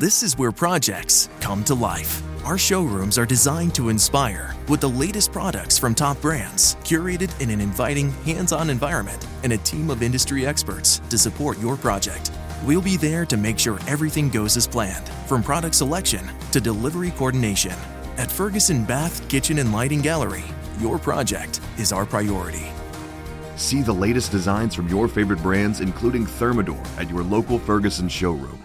This is where projects come to life. Our showrooms are designed to inspire with the latest products from top brands, curated in an inviting, hands on environment, and a team of industry experts to support your project. We'll be there to make sure everything goes as planned, from product selection to delivery coordination. At Ferguson Bath, Kitchen, and Lighting Gallery, your project is our priority. See the latest designs from your favorite brands, including Thermador, at your local Ferguson showroom.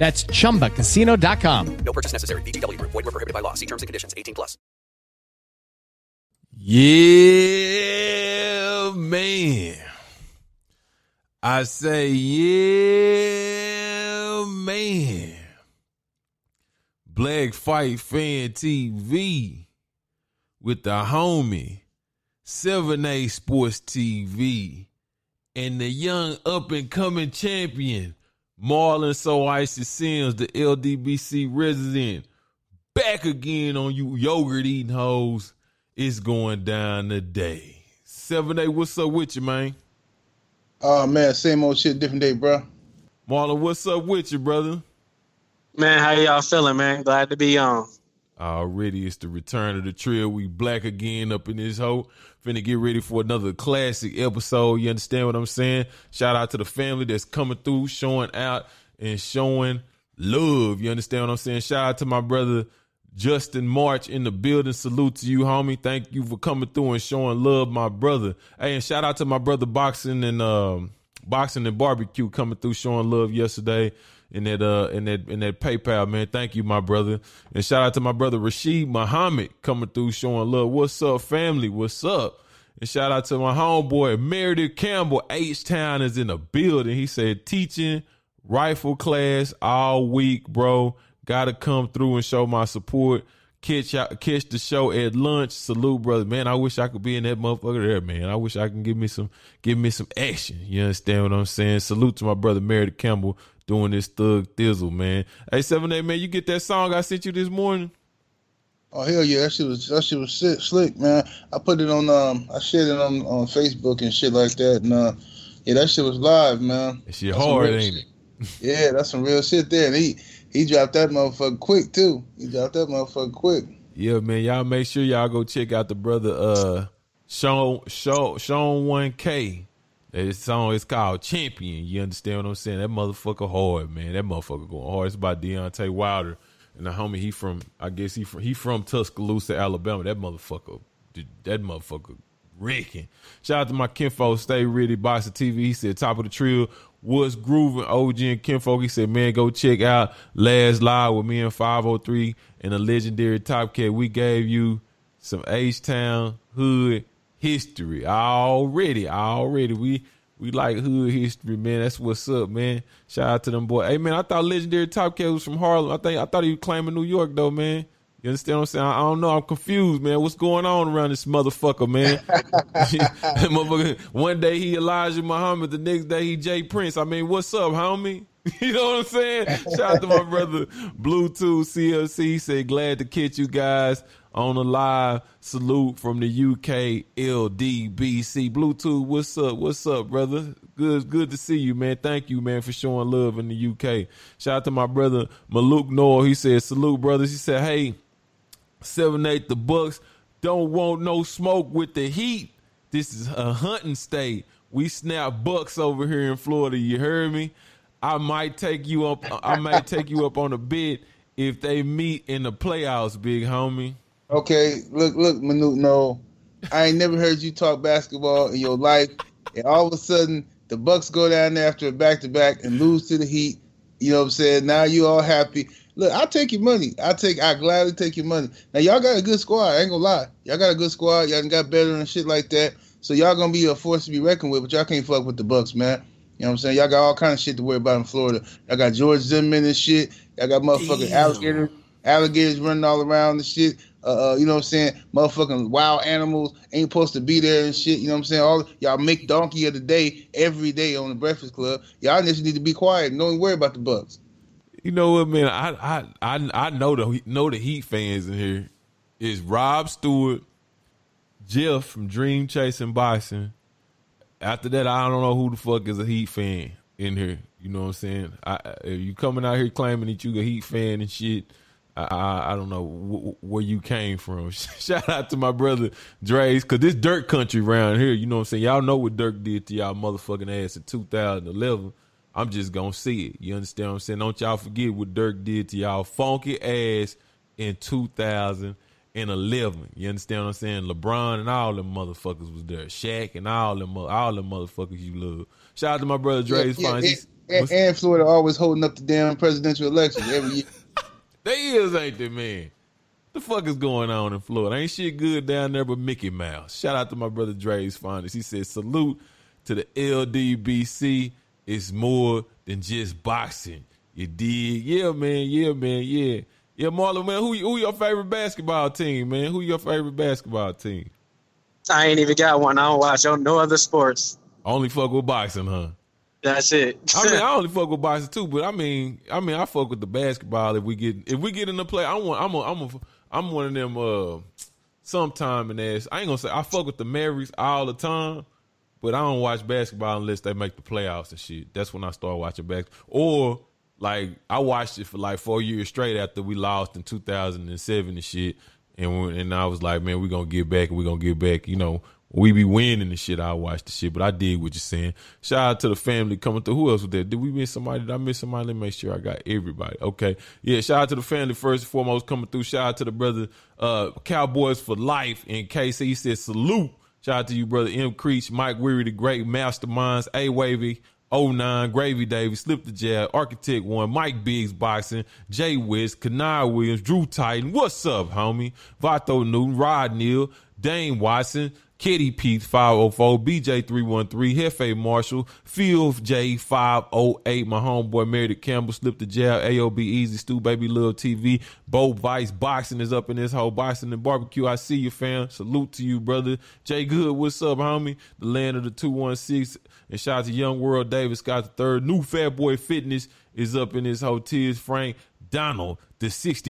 That's chumbacasino.com. No purchase necessary. VGW Group. Void were prohibited by law. See terms and conditions. 18 plus. Yeah, man. I say, yeah, man. Black Fight Fan TV with the homie 7A Sports TV and the young up and coming champion Marlon So Icy Sims, the LDBC resident, back again on you yogurt eating hoes. It's going down today. 7A, what's up with you, man? Oh man, same old shit, different day, bro. Marlon, what's up with you, brother? Man, how y'all feeling, man? Glad to be on. Already, it's the return of the trio. We black again up in this hoe. Finna get ready for another classic episode. You understand what I'm saying? Shout out to the family that's coming through, showing out and showing love. You understand what I'm saying? Shout out to my brother Justin March in the building. Salute to you, homie. Thank you for coming through and showing love, my brother. Hey, and shout out to my brother Boxing and um, Boxing and Barbecue coming through, showing love yesterday in that uh in that in that PayPal, man. Thank you, my brother. And shout out to my brother Rashid Muhammad coming through showing love. What's up, family? What's up? And shout out to my homeboy Meredith Campbell. H Town is in the building. He said teaching rifle class all week, bro. Gotta come through and show my support. Catch catch the show at lunch. Salute, brother. Man, I wish I could be in that motherfucker there, man. I wish I can give me some give me some action. You understand what I'm saying? Salute to my brother Meredith Campbell doing this thug thizzle, man. Hey, seven eight man, you get that song I sent you this morning? Oh hell yeah, that shit was that shit was sick, slick, man. I put it on um I shared it on on Facebook and shit like that, and uh yeah, that shit was live, man. That shit hard, ain't it? yeah, that's some real shit there. And he he dropped that motherfucker quick too. He dropped that motherfucker quick. Yeah, man. Y'all make sure y'all go check out the brother uh Sean Sean Sean One K. That song is called Champion. You understand what I'm saying? That motherfucker hard, man. That motherfucker going hard. It's about Deontay Wilder and the homie. He from I guess he from he from Tuscaloosa, Alabama. That motherfucker, that motherfucker wrecking. Shout out to my kinfolk, Stay Ready Boxer TV. He said top of the trio was grooving OG and kinfolk. He said, man, go check out Last Live with me and 503 and the legendary Top Cat. We gave you some H Town hood history already. Already, we we like hood history, man. That's what's up, man. Shout out to them boy. Hey, man, I thought legendary Top Cat was from Harlem. I think I thought he was claiming New York though, man. You understand what I'm saying? I don't know. I'm confused, man. What's going on around this motherfucker, man? motherfucker, one day he Elijah Muhammad, the next day he Jay Prince. I mean, what's up, homie? You know what I'm saying? Shout out to my brother Bluetooth CLC. Say glad to catch you guys on the live. Salute from the UK LDBC. Bluetooth, what's up? What's up, brother? Good, good to see you, man. Thank you, man, for showing love in the UK. Shout out to my brother Maluk Noor. He said, salute, brothers. He said, hey, seven eight the Bucks don't want no smoke with the heat. This is a hunting state. We snap bucks over here in Florida. You heard me? I might take you up. I might take you up on a bid if they meet in the playoffs, big homie. Okay, look, look, Manute. No, I ain't never heard you talk basketball in your life, and all of a sudden the Bucks go down there after a back to back and lose to the Heat. You know what I'm saying? Now you all happy. Look, I'll take your money. I take I gladly take your money. Now y'all got a good squad. I ain't gonna lie. Y'all got a good squad. Y'all got better and shit like that. So y'all gonna be a force to be reckoned with, but y'all can't fuck with the Bucks, man. You know what I'm saying? Y'all got all kind of shit to worry about in Florida. Y'all got George Zimmerman and shit. Y'all got motherfucking alligators, alligators running all around and shit. Uh, uh, you know what I'm saying, motherfucking wild animals ain't supposed to be there and shit. You know what I'm saying? All y'all make donkey of the day every day on the Breakfast Club. Y'all just need to be quiet. Don't worry about the Bucks. You know what, man? I I I I know the know the Heat fans in here is Rob Stewart, Jeff from Dream Chasing Bison. After that, I don't know who the fuck is a Heat fan in here. You know what I'm saying? I, if you coming out here claiming that you a Heat fan and shit, I I, don't know wh- where you came from. Shout out to my brother Dre's, cause this dirt country around here. You know what I'm saying? Y'all know what Dirk did to y'all motherfucking ass in 2011. I'm just gonna see it. You understand what I'm saying? Don't y'all forget what Dirk did to y'all funky ass in 2011. You understand what I'm saying? LeBron and all them motherfuckers was there. Shaq and all them all them motherfuckers you love. Shout out to my brother Dre's Yeah, yeah, and, and Florida always holding up the damn presidential elections every year. They is, ain't they, man? What the fuck is going on in Florida? Ain't shit good down there but Mickey Mouse. Shout out to my brother Dre's finest. He said, salute to the LDBC. It's more than just boxing. You dig? Yeah, man. Yeah, man. Yeah. Yeah, Marlon, man, who, who your favorite basketball team, man? Who your favorite basketball team? I ain't even got one. I don't watch no other sports. Only fuck with boxing, huh? That's it. I mean, I only fuck with boxing too, but I mean, I mean, I fuck with the basketball. If we get if we get in the play, I want, I'm a, I'm a, I'm one of them. Uh, sometime in ass. I ain't gonna say I fuck with the Marys all the time, but I don't watch basketball unless they make the playoffs and shit. That's when I start watching back. Or like I watched it for like four years straight after we lost in 2007 and shit, and when, and I was like, man, we gonna get back and we gonna get back. You know, we be winning the shit. I watch the shit, but I did what you're saying. Shout out to the family coming through. Who else was there? Did we miss somebody? Did I miss somebody? Let me make sure I got everybody. Okay. Yeah. Shout out to the family first and foremost coming through. Shout out to the brother, uh, Cowboys for life in KC. He said salute. Shout out to you, brother M. Creech, Mike Weary, the great masterminds, A Wavy, 09, Gravy Davis, Slip the Jab, Architect One, Mike Biggs Boxing, Jay Wiz, Kanai Williams, Drew Titan. What's up, homie? Vato Newton, Rod Neal, Dane Watson, Kitty Pete 504, BJ 313, Hefe Marshall, Phil J 508, my homeboy Meredith Campbell, Slip the Jail, AOB Easy, Stu Baby Lil TV, Bo Vice Boxing is up in this whole boxing and barbecue. I see you, fam. Salute to you, brother. Jay Good, what's up, homie? The land of the 216. And shout out to Young World Davis Scott the third. New Fat Boy Fitness is up in this hotel. Frank Donald, the 60.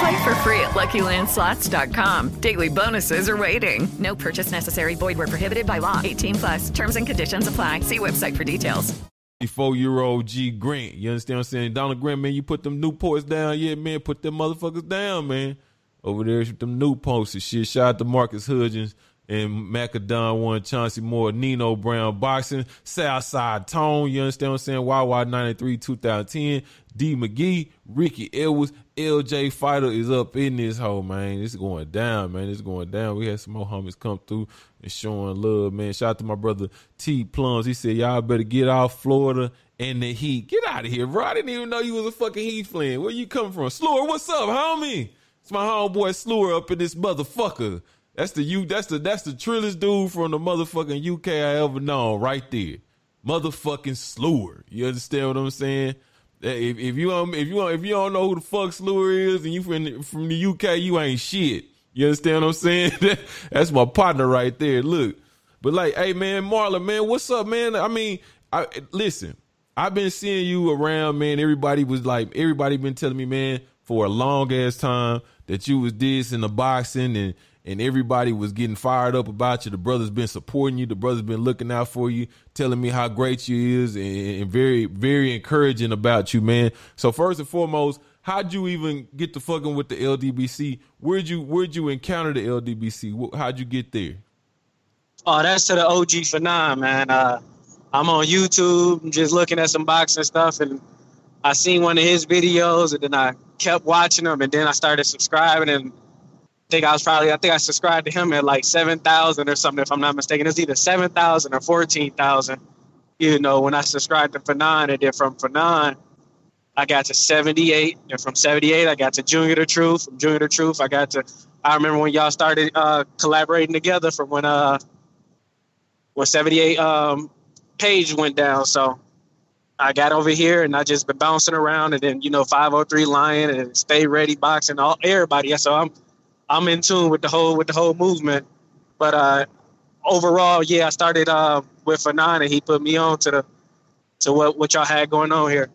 Play for free at LuckyLandSlots.com. Daily bonuses are waiting. No purchase necessary. Void where prohibited by law. 18 plus. Terms and conditions apply. See website for details. Four year old G Grant. You understand what I'm saying? Donald Grant, man, you put them new Newports down. Yeah, man, put them motherfuckers down, man. Over there with them Newports and shit. Shout out to Marcus Hudgens and Macadon one, Chauncey Moore, Nino Brown Boxing, Southside Tone. You understand what I'm saying? Wawa 93 2010. D McGee, Ricky Edwards, LJ Fighter is up in this hole, man. It's going down, man. It's going down. We had some more homies come through and showing love, man. Shout out to my brother T Plums. He said, Y'all better get off Florida and the Heat. Get out of here, bro. I didn't even know you was a fucking Heat fan. Where you come from? Slur, what's up, homie? It's my homeboy Slur up in this motherfucker. That's the you. That's the that's the trillest dude from the motherfucking UK I ever known, right there. Motherfucking Slur. You understand what I'm saying? If, if you don't, if you if you don't know who the fuck Slur is, and you from from the UK, you ain't shit. You understand what I'm saying? that's my partner right there. Look, but like, hey man, Marlon, man, what's up, man? I mean, I listen. I've been seeing you around, man. Everybody was like, everybody been telling me, man, for a long ass time that you was this in the boxing and and everybody was getting fired up about you. The brothers been supporting you. The brothers been looking out for you, telling me how great you is, and, and very, very encouraging about you, man. So first and foremost, how'd you even get to fucking with the LDBC? Where'd you Where'd you encounter the LDBC? How'd you get there? Oh, that's to the OG for nine, man. Uh, I'm on YouTube, just looking at some boxing stuff, and I seen one of his videos, and then I kept watching them, and then I started subscribing, and think I was probably I think I subscribed to him at like seven thousand or something, if I'm not mistaken. It's either seven thousand or fourteen thousand. You know, when I subscribed to Fanon, and then from Fanon, I got to 78, and from 78, I got to Junior the Truth. From Junior the Truth, I got to. I remember when y'all started uh, collaborating together from when uh when 78 um page went down. So I got over here and I just been bouncing around, and then you know 503 Lion and Stay Ready Boxing, all everybody. So I'm I'm in tune with the whole with the whole movement. But uh overall, yeah, I started uh with Fanon, and he put me on to the to what what y'all had going on here.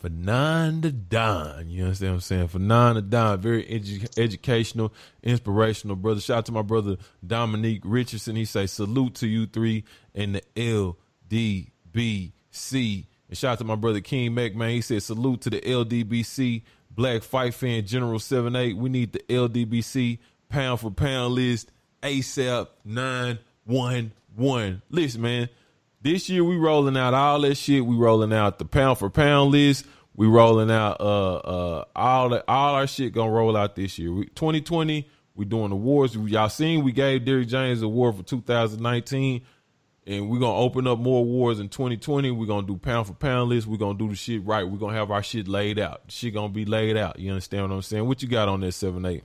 Fanon the Don. You understand what I'm saying? Fanon the Don. Very edu- educational, inspirational brother. Shout out to my brother Dominique Richardson. He say salute to you three and the LDBC. And shout out to my brother King Mac, man. He said salute to the LDBC. Black Fight Fan General 78. We need the LDBC pound for pound list ASAP 911. Listen, man. This year we rolling out all that shit. We rolling out the pound for pound list. We rolling out uh uh all that all our shit gonna roll out this year. We, 2020, we doing awards. Y'all seen we gave Derrick James award for 2019, and we're gonna open up more awards in 2020. We're gonna do pound for pound list. We're gonna do the shit right. We're gonna have our shit laid out. Shit gonna be laid out. You understand what I'm saying? What you got on that seven eight?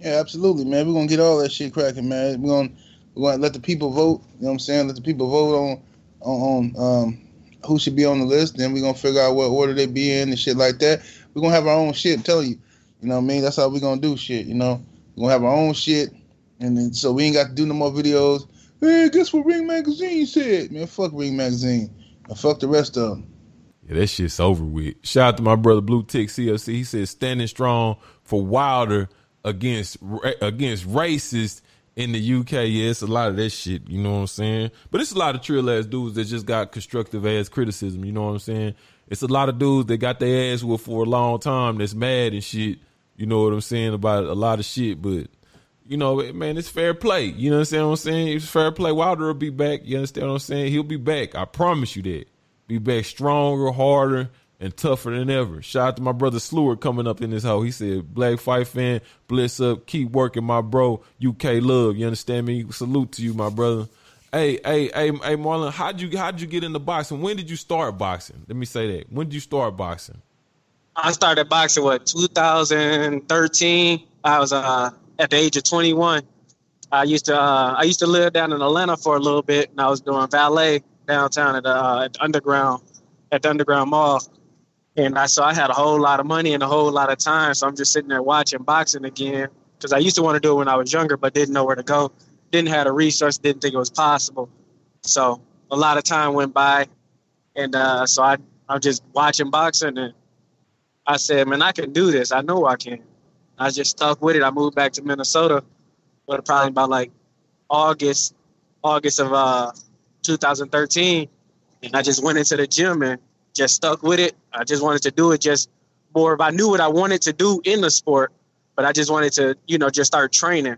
Yeah, absolutely, man. We're gonna get all that shit cracking, man. We're gonna we're gonna let the people vote. You know what I'm saying? Let the people vote on on, um, who should be on the list. Then we're gonna figure out what order they be in and shit like that. We're gonna have our own shit. I'm telling you, you know what I mean? That's how we're gonna do shit. You know, we're gonna have our own shit, and then so we ain't got to do no more videos. Hey, guess what Ring Magazine said? Man, fuck Ring Magazine, and fuck the rest of them. Yeah, that shit's over with. Shout out to my brother Blue Tick CFC. He said standing strong for Wilder against against racist in the UK. Yeah, it's a lot of that shit. You know what I'm saying? But it's a lot of trill ass dudes that just got constructive ass criticism. You know what I'm saying? It's a lot of dudes that got their ass whooped for a long time that's mad and shit. You know what I'm saying about a lot of shit, but you know, man, it's fair play. You understand what I'm saying? It's fair play. Wilder will be back. You understand what I'm saying? He'll be back. I promise you that. Be back stronger, harder, and tougher than ever. Shout out to my brother Sleward coming up in this hole. He said, Black Fight fan, bless up, keep working, my bro. UK love. You understand me? Salute to you, my brother. Hey, hey, hey, hey, Marlon, how'd you how'd you get into boxing? When did you start boxing? Let me say that. When did you start boxing? I started boxing what 2013. I was uh at the age of 21. I used to uh, I used to live down in Atlanta for a little bit, and I was doing valet downtown at the, uh, at underground at the underground mall. And I so I had a whole lot of money and a whole lot of time, so I'm just sitting there watching boxing again because I used to want to do it when I was younger, but didn't know where to go, didn't have the resource, didn't think it was possible. So a lot of time went by, and uh, so I I'm just watching boxing, and I said, man, I can do this. I know I can. I just stuck with it. I moved back to Minnesota, but probably about like August, August of uh, 2013, and I just went into the gym and just stuck with it. I just wanted to do it just more if I knew what I wanted to do in the sport, but I just wanted to, you know, just start training.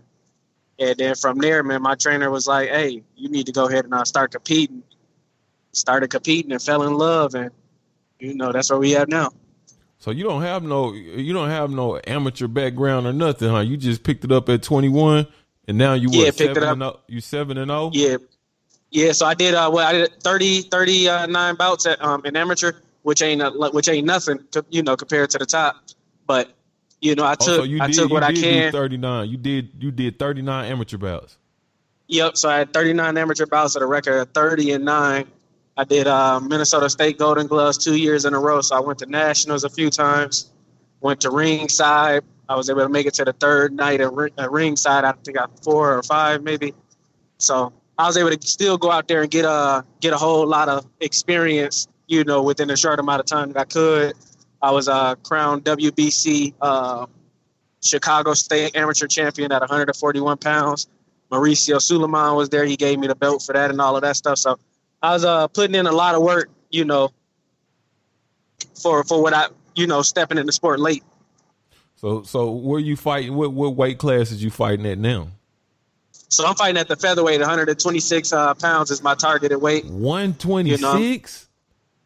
And then from there, man, my trainer was like, "Hey, you need to go ahead and uh, start competing." Started competing and fell in love, and you know that's where we at now. So you don't have no you don't have no amateur background or nothing, huh? You just picked it up at 21 and now you Yeah, what, picked it seven up. and oh, you 7 and 0? Yeah, yeah. So I did. Uh, well, I did 30, 39 bouts at um in amateur, which ain't a, which ain't nothing, to, you know, compared to the top. But you know, I Oh, took so you I did, took you what I can. 39. You did you did 39 amateur bouts. Yep. So I had 39 amateur bouts at a record of 30 and nine. I did uh, Minnesota State Golden Gloves two years in a row. So I went to nationals a few times. Went to ringside. I was able to make it to the third night at, ring, at ringside. I think I four or five maybe. So I was able to still go out there and get a get a whole lot of experience. You know, within a short amount of time that I could. I was a crowned WBC uh, Chicago State amateur champion at 141 pounds. Mauricio Sulaiman was there. He gave me the belt for that and all of that stuff. So I was uh, putting in a lot of work, you know, for for what I, you know, stepping in the sport late. So so where you fighting what what weight class is you fighting at now? So I'm fighting at the featherweight. 126 uh, pounds is my targeted weight. 126?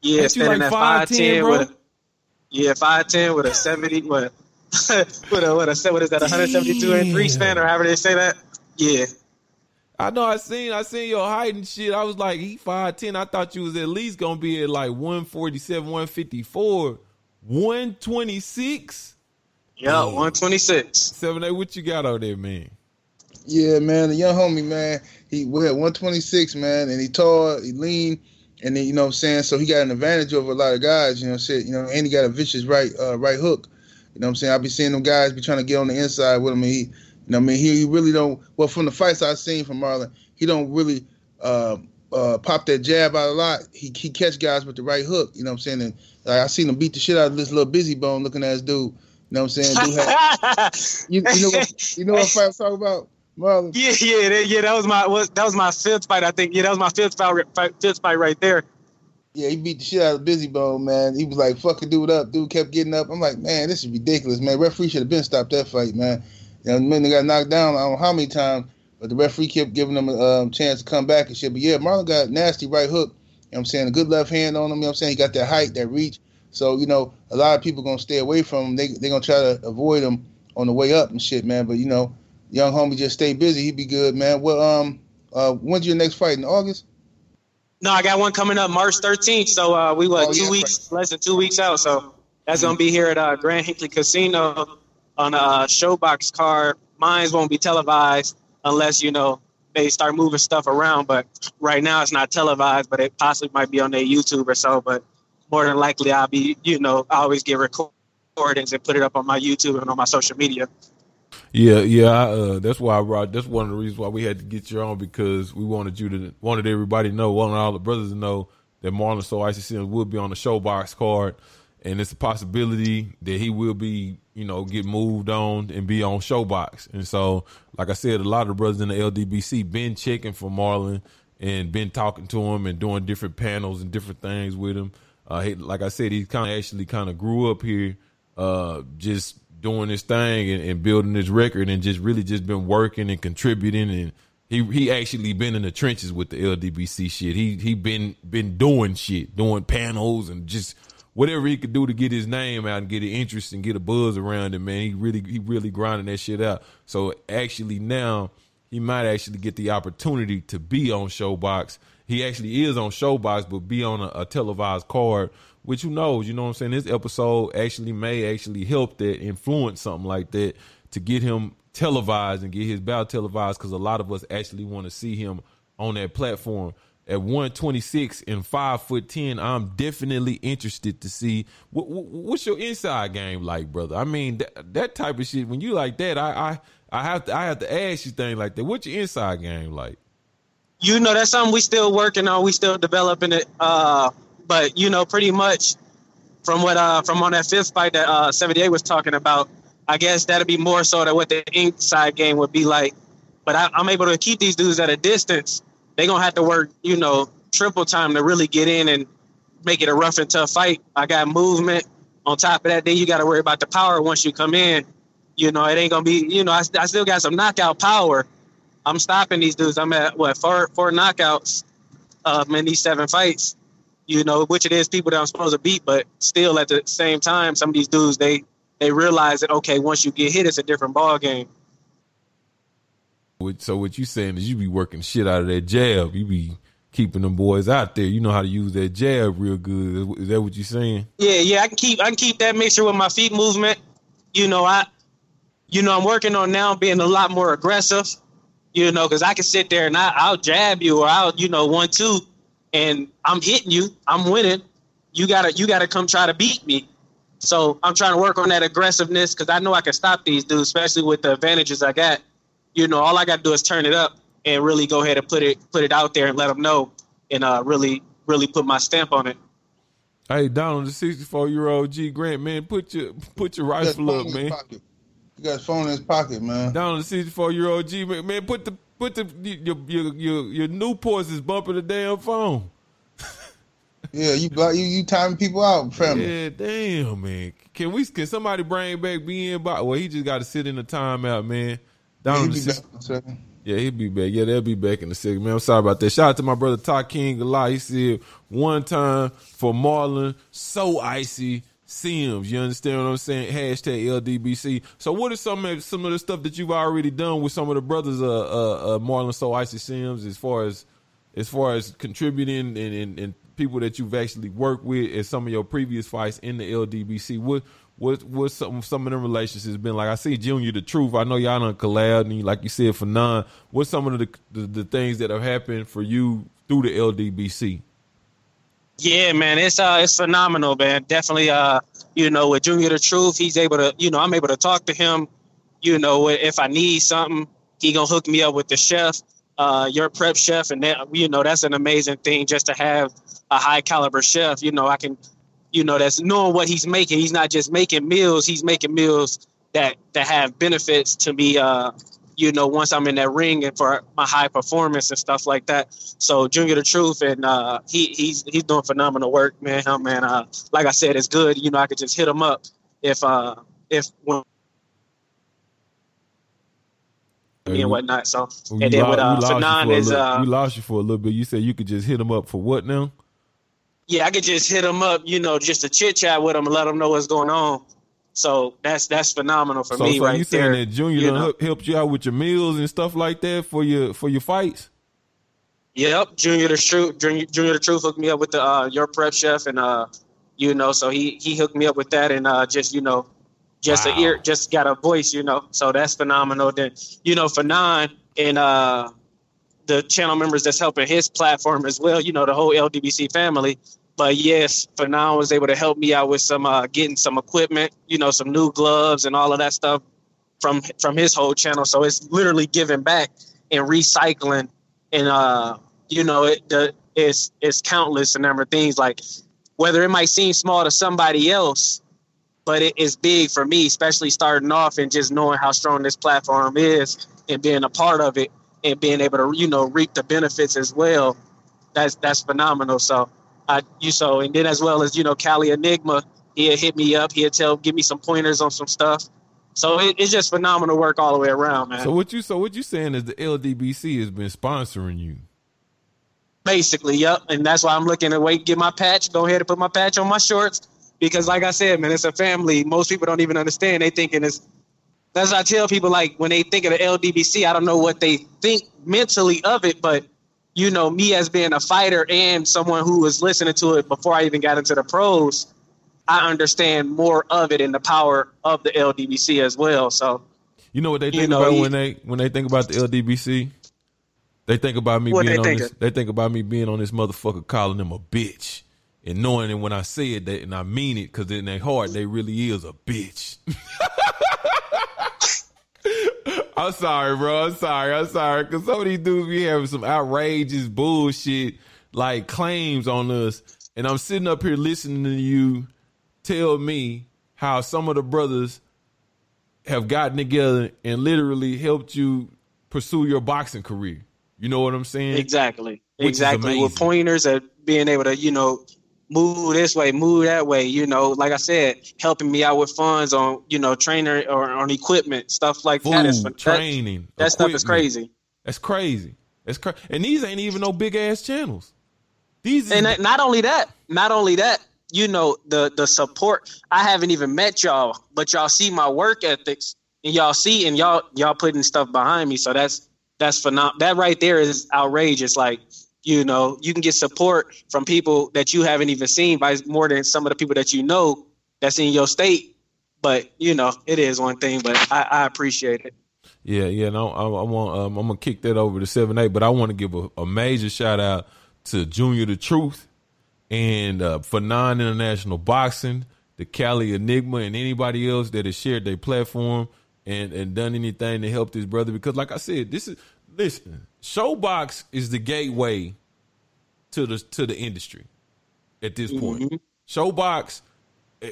Yeah, Ain't you standing like at 5'10", 5'10", bro? with a, yeah, 5'10", with a 70, with a, with a, what, a, what is that, 172 and three span, or however they say that? Yeah. I know I seen I seen your height and shit. I was like, he five ten. I thought you was at least gonna be at like one forty seven, one fifty four, one twenty six. Yeah, one twenty six. Seven eight. What you got out there, man? Yeah, man, the young homie, man, he we had 126, man, and he tall, he lean, and then you know what I'm saying. So he got an advantage over a lot of guys, you know, what I'm saying? you know, and he got a vicious right uh, right hook. You know what I'm saying? I be seeing them guys be trying to get on the inside with him. And he, you know, I mean, he, he really don't. Well, from the fights I've seen from Marlon, he don't really uh, uh, pop that jab out a lot. He he catch guys with the right hook. You know what I'm saying? And like, I seen him beat the shit out of this little Bizzy Bone looking ass dude. You know what I'm saying? Dude had, you, you know what you know what fight I'm talking about? Marlon. Yeah, yeah, that, yeah. That was my was, that was my fifth fight. I think. Yeah, that was my fifth fight. fight fifth fight right there. Yeah, he beat the shit out of Bizzy Bone, man. He was like, fucking dude up. Dude kept getting up. I'm like, man, this is ridiculous, man. Referee should have been stopped that fight, man. You know, man, they got knocked down. I don't know how many times, but the referee kept giving them a um, chance to come back and shit. But yeah, Marlon got nasty right hook. You know what I'm saying? A good left hand on him. You know what I'm saying? He got that height, that reach. So, you know, a lot of people going to stay away from him. They, they're going to try to avoid him on the way up and shit, man. But, you know, young homie just stay busy. He'd be good, man. Well, um, uh, when's your next fight? In August? No, I got one coming up March 13th. So uh, we were Oh, two yeah, weeks, less than two weeks out. So that's gonna be here at uh, Grand Hinckley Casino on a ShoBox card. Mines won't be televised unless you know they start moving stuff around. But right now it's not televised, but it possibly might be on their YouTube or so. But more than likely, I'll be you know I always get recordings and put it up on my YouTube and on my social media. Yeah, yeah. I, uh, that's why I brought. That's one of the reasons why we had to get you on because we wanted you to wanted everybody to know, wanted all the brothers to know that Marlon So Icy Sims will be on the ShoBox card, and it's a possibility that he will be, you know, get moved on and be on ShoBox. And so, like I said, a lot of the brothers in the LDBC been checking for Marlon and been talking to him and doing different panels and different things with him. Uh, he, like I said, he kind of actually kind of grew up here, uh, just doing his thing and, and building his record and just really just been working and contributing and he he actually been in the trenches with the LDBC shit. He he been been doing shit, doing panels and just whatever he could do to get his name out and get an interest and get a buzz around him, man. He really he really grinding that shit out. So actually now he might actually get the opportunity to be on ShoBox. He actually is on ShoBox, but be on a, a televised card, which who knows, you know what I'm saying? This episode actually may actually help that influence something like that to get him televised and get his bout televised because a lot of us actually want to see him on that platform. At 126 and five foot ten, I'm definitely interested to see what, what, what's your inside game like, brother. I mean that, that type of shit. When you like that, I, I I have to I have to ask you things like that. What's your inside game like? you know that's something we still working on we still developing it uh but you know pretty much from what uh from on that fifth fight that uh 78 was talking about i guess that'll be more so than what the inside game would be like but I, i'm able to keep these dudes at a distance they gonna have to work you know triple time to really get in and make it a rough and tough fight i got movement on top of that then you got to worry about the power once you come in you know it ain't gonna be you know i, I still got some knockout power I'm stopping these dudes. I'm at what four four knockouts um, in these seven fights. You know, which it is people that I'm supposed to beat, but still at the same time, some of these dudes they they realize that okay, once you get hit, it's a different ball game. So what you saying is you be working shit out of that jab. You be keeping them boys out there. You know how to use that jab real good. Is that what you saying? Yeah, yeah, I can keep I can keep that mixture with my feet movement. You know, I you know I'm working on now being a lot more aggressive. You know, because I can sit there and I, I'll jab you or I'll you know one two, and I'm hitting you. I'm winning. You gotta you gotta come try to beat me. So I'm trying to work on that aggressiveness because I know I can stop these dudes, especially with the advantages I got. You know, all I got to do is turn it up and really go ahead and put it put it out there and let them know, and uh, really really put my stamp on it. Hey, Donald, the 64 year old G Grant, man, put your put your He got his rifle phone up, in man. You got his phone in his pocket, man. Donald, the 64 year old G man, man, put the put the your your your, your Newports is bumping the damn phone. Yeah, you block you you timing people out, family. Yeah, damn, man. Can we can somebody bring back being by? Well, he just got to sit in the timeout, man. Yeah, Donald, he the be six- back in a second. Yeah, he'll be back. Yeah, they'll be back in a second, man. I'm sorry about that. Shout out to my brother Ty King a lot. He said one time for Marlon, so icy Sims. You understand what I'm saying? Hashtag LDBC. So what is some of some of the stuff that you've already done with some of the brothers, uh, uh, uh Marlon So Icy Sims, as far as as far as contributing and, and, and people that you've actually worked with at some of your previous fights in the LDBC? What what what some some of them relationships been like? I see Junior the Truth. I know y'all done collab and like you said Fanon. What's some of the, the the things that have happened for you through the LDBC? Yeah, man, it's uh, it's phenomenal, man. Definitely, uh, you know, with Junior the Truth, he's able to, you know, I'm able to talk to him. You know, if I need something, he gonna hook me up with the chef, uh, your prep chef, and that, you know, that's an amazing thing just to have a high caliber chef. You know, I can, you know, that's knowing what he's making. He's not just making meals; he's making meals that that have benefits to me. Uh, you know, once I'm in that ring and for my high performance and stuff like that. So Junior the Truth and uh, he he's he's doing phenomenal work, man. Oh, man, uh, like I said, it's good. You know, I could just hit him up if uh if when and whatnot. So and then with uh Fanon is uh we lost you for a little bit. You said you could just hit him up for what now? Yeah, I could just hit him up, you know, just to chit chat with him and let him know what's going on. So that's that's phenomenal for so, me so right you saying there. that Junior you know? helped you out with your meals and stuff like that for your for your fights? Yep, Junior the Truth. Junior, Junior the Truth hooked me up with the uh, your prep chef, and uh, you know, so he he hooked me up with that, and uh, just you know, just Wow. a ear, just got a voice, you know. So that's phenomenal. Then you know, for nine and uh, the channel members that's helping his platform as well. You know, the whole LDBC family. But yes, Fanon was able to help me out with some uh, getting some equipment, you know, some new gloves and all of that stuff from from his whole channel. So it's literally giving back and recycling, and uh, you know, it the it's it's countless a number of things. Like whether it might seem small to somebody else, but it is big for me, especially starting off and just knowing how strong this platform is and being a part of it and being able to you know reap the benefits as well. That's that's phenomenal. So I you so and then as well as you know Cali Enigma, he'll hit me up. He'll tell give me some pointers on some stuff. So it, it's just phenomenal work all the way around, man. So what you so what you saying is the LDBC has been sponsoring you? Basically, yep. And that's why I'm looking to wait, get my patch, go ahead and put my patch on my shorts. Because like I said, man, it's a family. Most people don't even understand. They thinking it's that's what I tell people like when they think of the LDBC, I don't know what they think mentally of it, but you know, me as being a fighter and someone who was listening to it before I even got into the pros, I understand more of it and the power of the LDBC as well. So You know what they think You know, about he- when they when they think about the LDBC? They think about me being they on thinking? this. They think about me being on this motherfucker calling them a bitch and knowing that when I say it that and I mean it because in their heart they really is a bitch. I'm sorry, bro. I'm sorry. I'm sorry. Because some of these dudes be having some outrageous bullshit like claims on us. And I'm sitting up here listening to you tell me how some of the brothers have gotten together and literally helped you pursue your boxing career. You know what I'm saying? Exactly. Which exactly. With pointers and being able to, you know, move this way, move that way, you know, like I said, helping me out with funds on, you know, trainer or on equipment, stuff like Food, that- training, That, stuff is crazy. That's crazy. That's crazy. And these ain't even no big ass channels. These And that- not only that, not only that, you know, the the support. I haven't even met y'all, but y'all see my work ethics and y'all see and y'all y'all putting stuff behind me. So that's that's phenomenal. That right there is outrageous. Like, you know, you can get support from people that you haven't even seen by more than some of the people that you know that's in your state. But you know, it is one thing. But I, I appreciate it. Yeah, yeah. No, I, I want. Um, I'm gonna kick that over to seven eight, but I want to give a, a major shout out to Junior the Truth and uh, Fanon international boxing, the Cali Enigma, and anybody else that has shared their platform and and done anything to help this brother. Because, like I said, this is listen. ShoBox is the gateway to the to the industry at this point. ShoBox eh,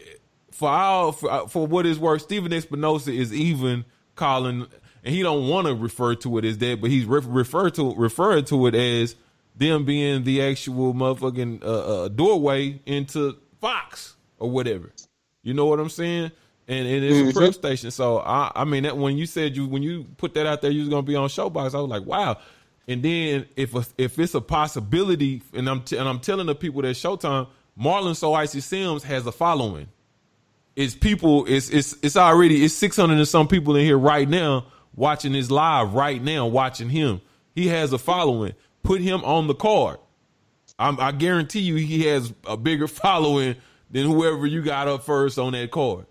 for all for, uh, for what it's worth, Stephen Espinoza is even calling, and he don't want to refer to it as that, but he's re- referred to referring to it as them being the actual motherfucking uh, uh, doorway into Fox or whatever. You know what I'm saying? And, and it's a mm-hmm. prep station. So I, I mean, that when you said you when you put that out there, you was gonna be on ShoBox. I was like, wow. And then if a, if it's a possibility, and I'm t- and I'm telling the people that Showtime, Marlon So Icy Sims has a following. it's people. It's it's it's already it's six hundred and some people in here right now watching this live right now, watching him. He has a following. Put him on the card. I'm, I guarantee you, he has a bigger following than whoever you got up first on that card.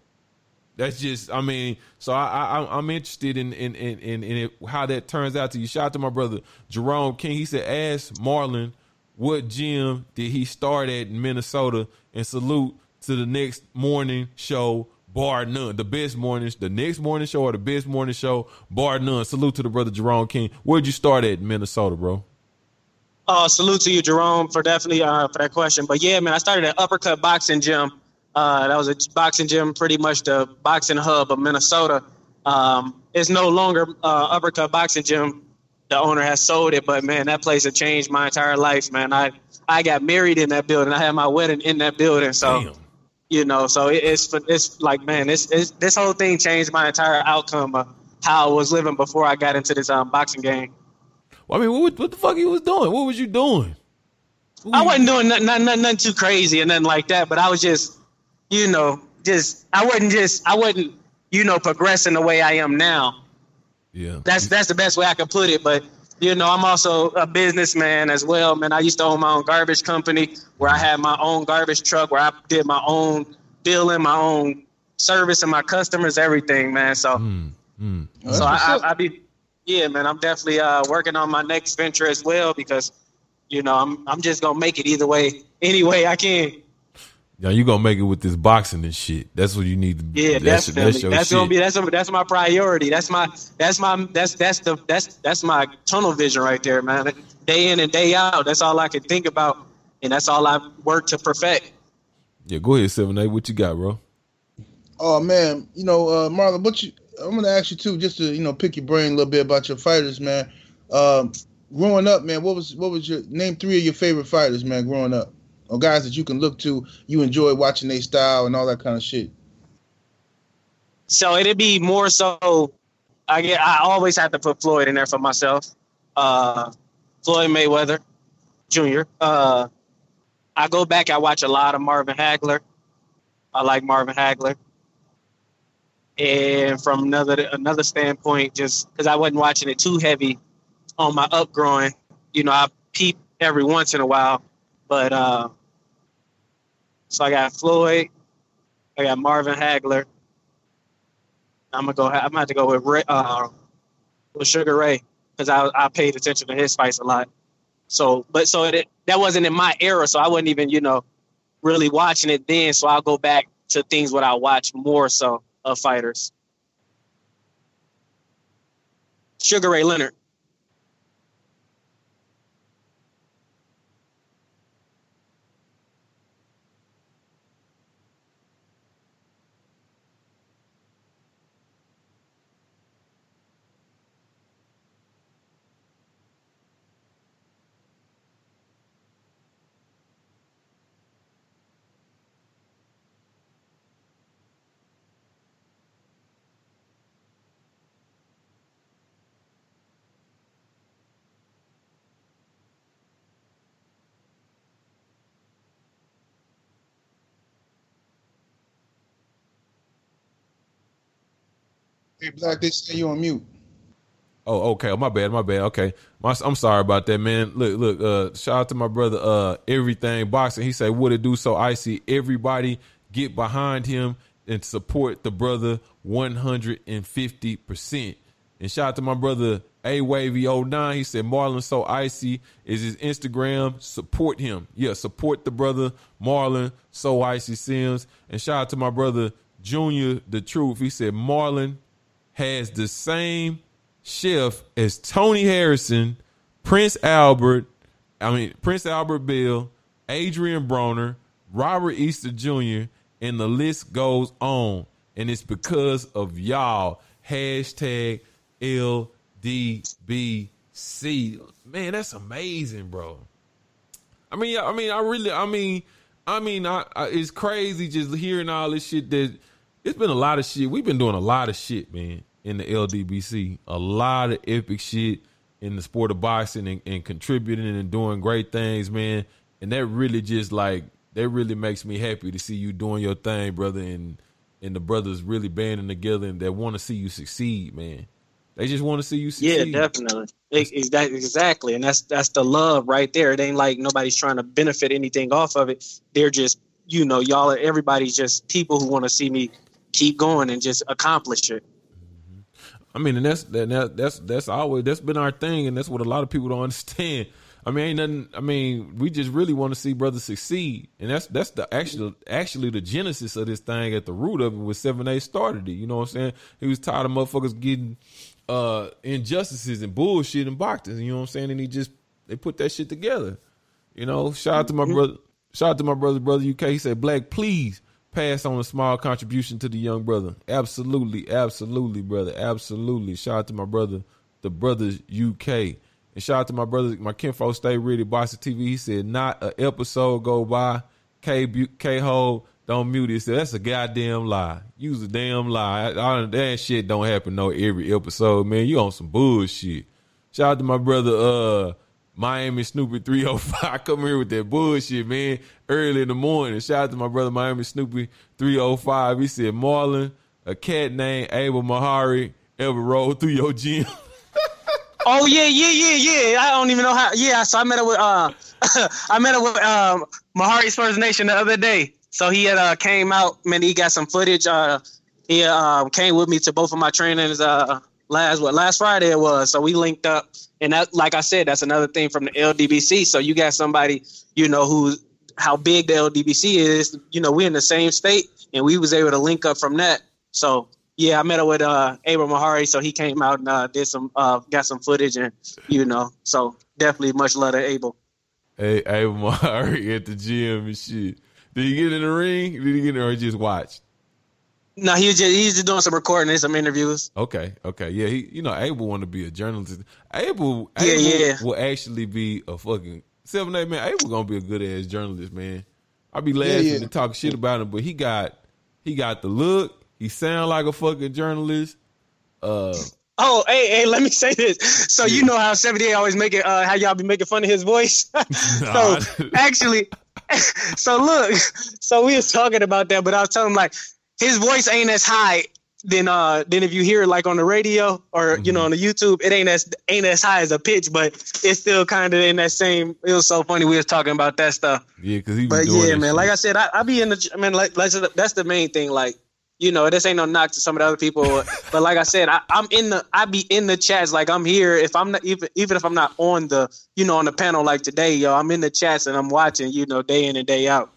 That's just, I mean, so I, I I'm interested in in in in, in it, how that turns out to you. Shout out to my brother Jerome King. He said, "Ask Marlon what gym did he start at in Minnesota, and salute to the next morning show, bar none. The best morning, the next morning show or the best morning show, bar none. Salute to the brother Jerome King. Where'd you start at in Minnesota, bro? Uh, salute to you, Jerome, for definitely uh, for that question. But yeah, man, I started at Uppercut Boxing Gym. Uh, that was a boxing gym, pretty much the boxing hub of Minnesota. Um, it's no longer uh, Uppercut Boxing Gym. The owner has sold it, but man, that place has changed my entire life, man. I I got married in that building. I had my wedding in that building, so Damn. you know, so it, it's it's like man, it's, it's this whole thing changed my entire outcome of how I was living before I got into this um, boxing game. Well, I mean, what, what the fuck you was doing? What was you doing? I wasn't doing nothing, nothing, nothing, nothing too crazy and nothing like that, but I was just, you know, just I wasn't just I wasn't, you know, progressing the way I am now. Yeah. That's that's the best way I can put it. But you know, I'm also a businessman as well, man. I used to own my own garbage company where I had my own garbage truck where I did my own billing, my own service and my customers, everything, man. So Mm. so I, I, I be yeah, man. I'm definitely uh, working on my next venture as well because you know I'm I'm just gonna make it either way, any way I can. Now you gonna make it with this boxing and shit. That's what you need to. Yeah, that's, definitely. That's, your That's, shit. gonna be that's that's my priority. That's my that's my that's that's the that's that's my tunnel vision right there, man. Day in and day out, that's all I can think about, and that's all I work to perfect. Yeah, go ahead, seven eight. What you got, bro? Oh man, you know, uh, Marlon, what you? I'm gonna ask you too, just to you know, pick your brain a little bit about your fighters, man. Um, growing up, man, what was what was your name? Three of your favorite fighters, man, growing up, or guys that you can look to, you enjoy watching their style and all that kind of shit. So it'd be more so. I get. I always have to put Floyd in there for myself. Uh, Floyd Mayweather Jr. Uh, I go back. I watch a lot of Marvin Hagler. I like Marvin Hagler. And from another another standpoint, just because I wasn't watching it too heavy on my upgrowing, you know, I peep every once in a while. But uh, so I got Floyd, I got Marvin Hagler. I'm gonna go. I'm gonna have to go with Ray, uh, with Sugar Ray because I I paid attention to his fights a lot. So, but so it, that wasn't in my era, so I wasn't even you know really watching it then. So I'll go back to things what I watch more so of fighters. Sugar Ray Leonard. Hey, Black, they say you on mute. Oh, okay. My bad. My bad. Okay. My, I'm sorry about that, man. Look, look. Uh, shout out to my brother. Uh, everything boxing. He said, "Would it do so icy?" Everybody get behind him and support the brother 150 percent. And shout out to my brother A Wavy 09. He said, "Marlon so icy is his Instagram. Support him. Yeah, support the brother Marlon so icy Sims." And shout out to my brother Junior the Truth. He said, "Marlon." Has the same chef as Tony Harrison, Prince Albert, I mean Prince Albert Bill, Adrian Broner, Robert Easter Jr., and the list goes on. And it's because of y'all. Hashtag LDBC. Man, that's amazing, bro. I mean, I mean, I really, I mean, I mean, I, I, it's crazy just hearing all this shit that it's been a lot of shit. We've been doing a lot of shit, man, in the LDBC. A lot of epic shit in the sport of boxing and, and contributing and doing great things, man. And that really just like that really makes me happy to see you doing your thing, brother, and and the brothers really banding together and that want to see you succeed, man. They just want to see you succeed. Yeah, definitely. Ex- ex- that- Exactly. And that's that's the love right there. It ain't like nobody's trying to benefit anything off of it. They're just, you know, y'all are everybody's just people who want to see me keep going and just accomplish it. I mean, and that's that, that that's that's always that's been our thing, and that's what a lot of people don't understand. I mean, ain't nothing. I mean, we just really want to see brothers succeed, and that's that's the actual actually the genesis of this thing at the root of it was seven A started it. You know what I'm saying? He was tired of motherfuckers getting uh injustices and bullshit and boxing. You know what I'm saying? And he just they put that shit together. You know, shout out to my brother. Shout out to my brother, brother UK. He said, "Black, please pass on a small contribution to the young brother." Absolutely, absolutely, brother, absolutely. Shout out to my brother, the brothers UK, and shout out to my brother, my kinfolk. Stay ready, Boxer TV. He said, "Not an episode go by." K K Ho don't mute it. Said, That's a goddamn lie. Use a damn lie. All that shit don't happen no every episode, man. You on some bullshit. Shout out to my brother, uh, Miami Snoopy 305. Come here with that bullshit, man. Early in the morning. Shout out to my brother Miami Snoopy 305. He said, Marlon, a cat named Abel Mahari ever rolled through your gym. Oh yeah, yeah, yeah, yeah. I don't even know how. Yeah, so I met up with uh, I met up with um Mahari's First Nation the other day. So he had uh came out, man. He got some footage. Uh, he uh came with me to both of my trainings. Uh, last what last Friday it was. So we linked up, and that, like I said, that's another thing from the LDBC. So you got somebody, you know, who's how big the LDBC is. You know, we're in the same state, and we was able to link up from that. So yeah, I met up with uh Abram Mahari, so he came out and uh, did some uh got some footage and you know, so definitely much love to Abel. Hey, Abel Mahari at the gym and shit. Did he get in the ring? Did he get in or he just watched? No, he was just he's just doing some recording and some interviews. Okay, okay, yeah. He, you know, Abel want to be a journalist. Abel, Yeah, Abel yeah. will actually be a fucking seven eight man. Abel gonna be a good ass journalist, man. I be laughing Yeah, yeah. and talking shit about him, but he got he got the look. He sound like a fucking journalist. Uh, Oh, hey, hey, let me say this. So you know how 78 always make it uh how y'all be making fun of his voice? so actually so look, so we was talking about that, but I was telling him like his voice ain't as high than uh than if you hear it like on the radio or you know on the YouTube, it ain't as ain't as high as a pitch, but it's still kind of in that same. It was so funny we was talking about that stuff. yeah, because he But yeah, man, shit. like I said, I, I be in the. I mean, like, like that's the main thing. Like, you know, this ain't no knock to some of the other people, but like I said, I, I'm in the. I be in the chats. Like I'm here. If I'm not even even if I'm not on the, you know, on the panel like today, yo, I'm in the chats and I'm watching. You know, day in and day out.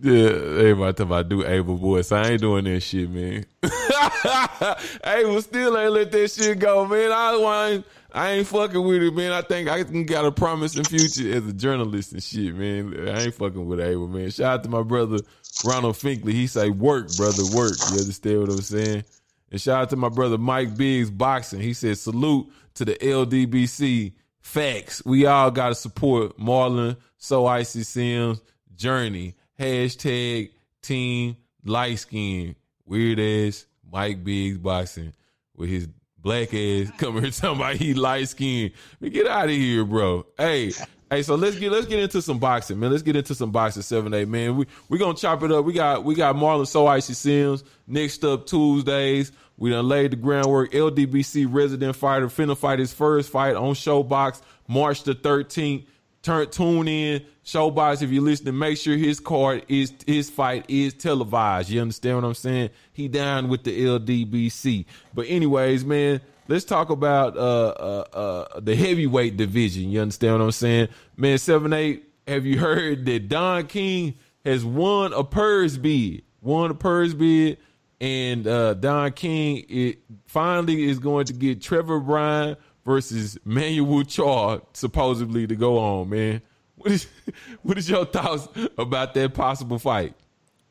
Yeah, everybody talking about do Abel voice. I ain't doing that shit, man. Abel still ain't let that shit go, man. I ain't, I ain't fucking with it, man. I think I got a promising future as a journalist and shit, man. I ain't fucking with Abel, man. Shout out to my brother Ronald Finkley. He say work, brother, work. You understand what I'm saying? And shout out to my brother Mike Biggs boxing. He said salute to the LDBC. Facts. We all gotta support Marlon, So Icy Sims, Journey. Hashtag team light skin. Weird ass Mike Biggs boxing with his black ass coming here talking about he light skin. Man, get out of here, bro. Hey, hey, so let's get let's get into some boxing, man. Let's get into some boxing seven eight, man. We we gonna chop it up. We got we got Marlon So Icy Sims next up Tuesdays. We done laid the groundwork. LDBC resident fighter finna fight his first fight on ShoBox March the 13th. Turn tune in. ShoBox, if you're listening, make sure his card is his fight is televised. You understand what I'm saying? He down with the LDBC. But anyways, man, let's talk about uh uh uh the heavyweight division. You understand what I'm saying? Man, seven eight. Have you heard that Don King has won a purse bid? Won a purse bid and uh, Don King it finally is going to get Trevor Bryan versus Manuel Charr supposedly to go on. Man, what is what is your thoughts about that possible fight?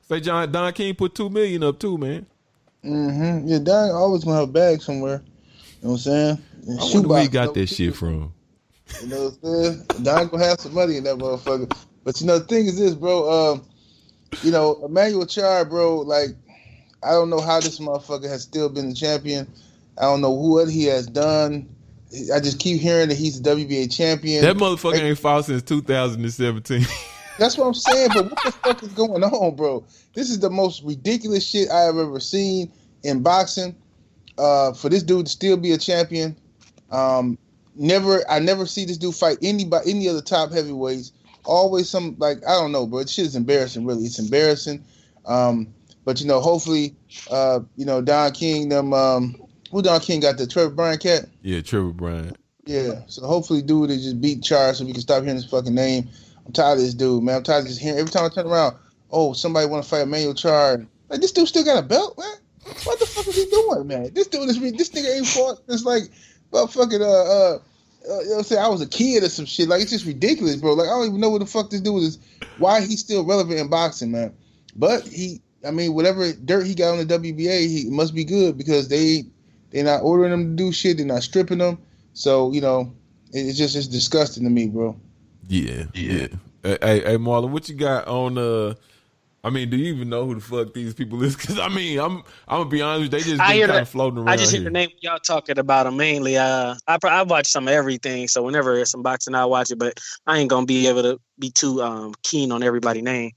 Say John Don King put two million up too, man. Mm-hmm. Yeah, Don always gonna have a bag somewhere. You know what I'm saying? And I wonder where he got that shit from. You know what I'm saying? Don gonna have some money in that motherfucker. But you know, the thing is this, bro. Um, you know, Emmanuel Charr, bro. Like, I don't know how this motherfucker has still been the champion. I don't know what he has done. I just keep hearing that he's the WBA champion. That motherfucker ain't fought since 2017. That's what I'm saying. But what the fuck is going on, bro? This is the most ridiculous shit I have ever seen in boxing. Uh, for this dude to still be a champion, um, never I never see this dude fight anybody any other top heavyweights. Always some like I don't know, bro. This shit is embarrassing. Really, it's embarrassing. Um, but you know, hopefully, uh, you know, Don King, them, um, who Don King got the Trevor Bryan cat? Yeah, Trevor Bryan. Yeah. So hopefully, dude, they just beat Charles so we can stop hearing his fucking name. I'm tired of this dude, man. I'm tired of just hearing every time I turn around. Oh, somebody want to fight Emmanuel Charr. Like this dude still got a belt, man. What the fuck is he doing, man? This dude is this nigga ain't fought. It's like, motherfucking uh uh. Uh, you know, say I was a kid or some shit. Like it's just ridiculous, bro. Like I don't even know what the fuck this dude is. Why he's still relevant in boxing, man? But he, I mean, whatever dirt he got on the WBA, he must be good because they they're not ordering them to do shit. They're not stripping them. So you know, it's just it's disgusting to me, bro. Yeah, yeah. Hey, hey, hey, Marlon, what you got on? uh I mean, do you even know who the fuck these people is? Because I mean, I'm I'm gonna be honest, they just I been kind of floating around. I just hear here. the name y'all talking about them mainly. Uh, I I watch some of everything, so whenever there's some boxing, I watch it. But I ain't gonna be able to be too um keen on everybody's name.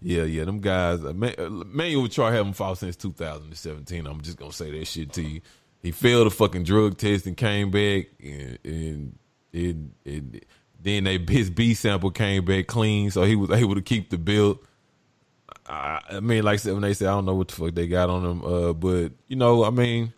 Yeah, yeah, them guys. Uh, Man- uh, Manuel Charr haven't fought since 2017. I'm just gonna say that shit to you. He failed a fucking drug test and came back, and, and it, then they his B sample came back clean, so he was able to keep the belt. I, I mean, like I said, when they say I don't know what the fuck they got on him, uh, but you know, I mean,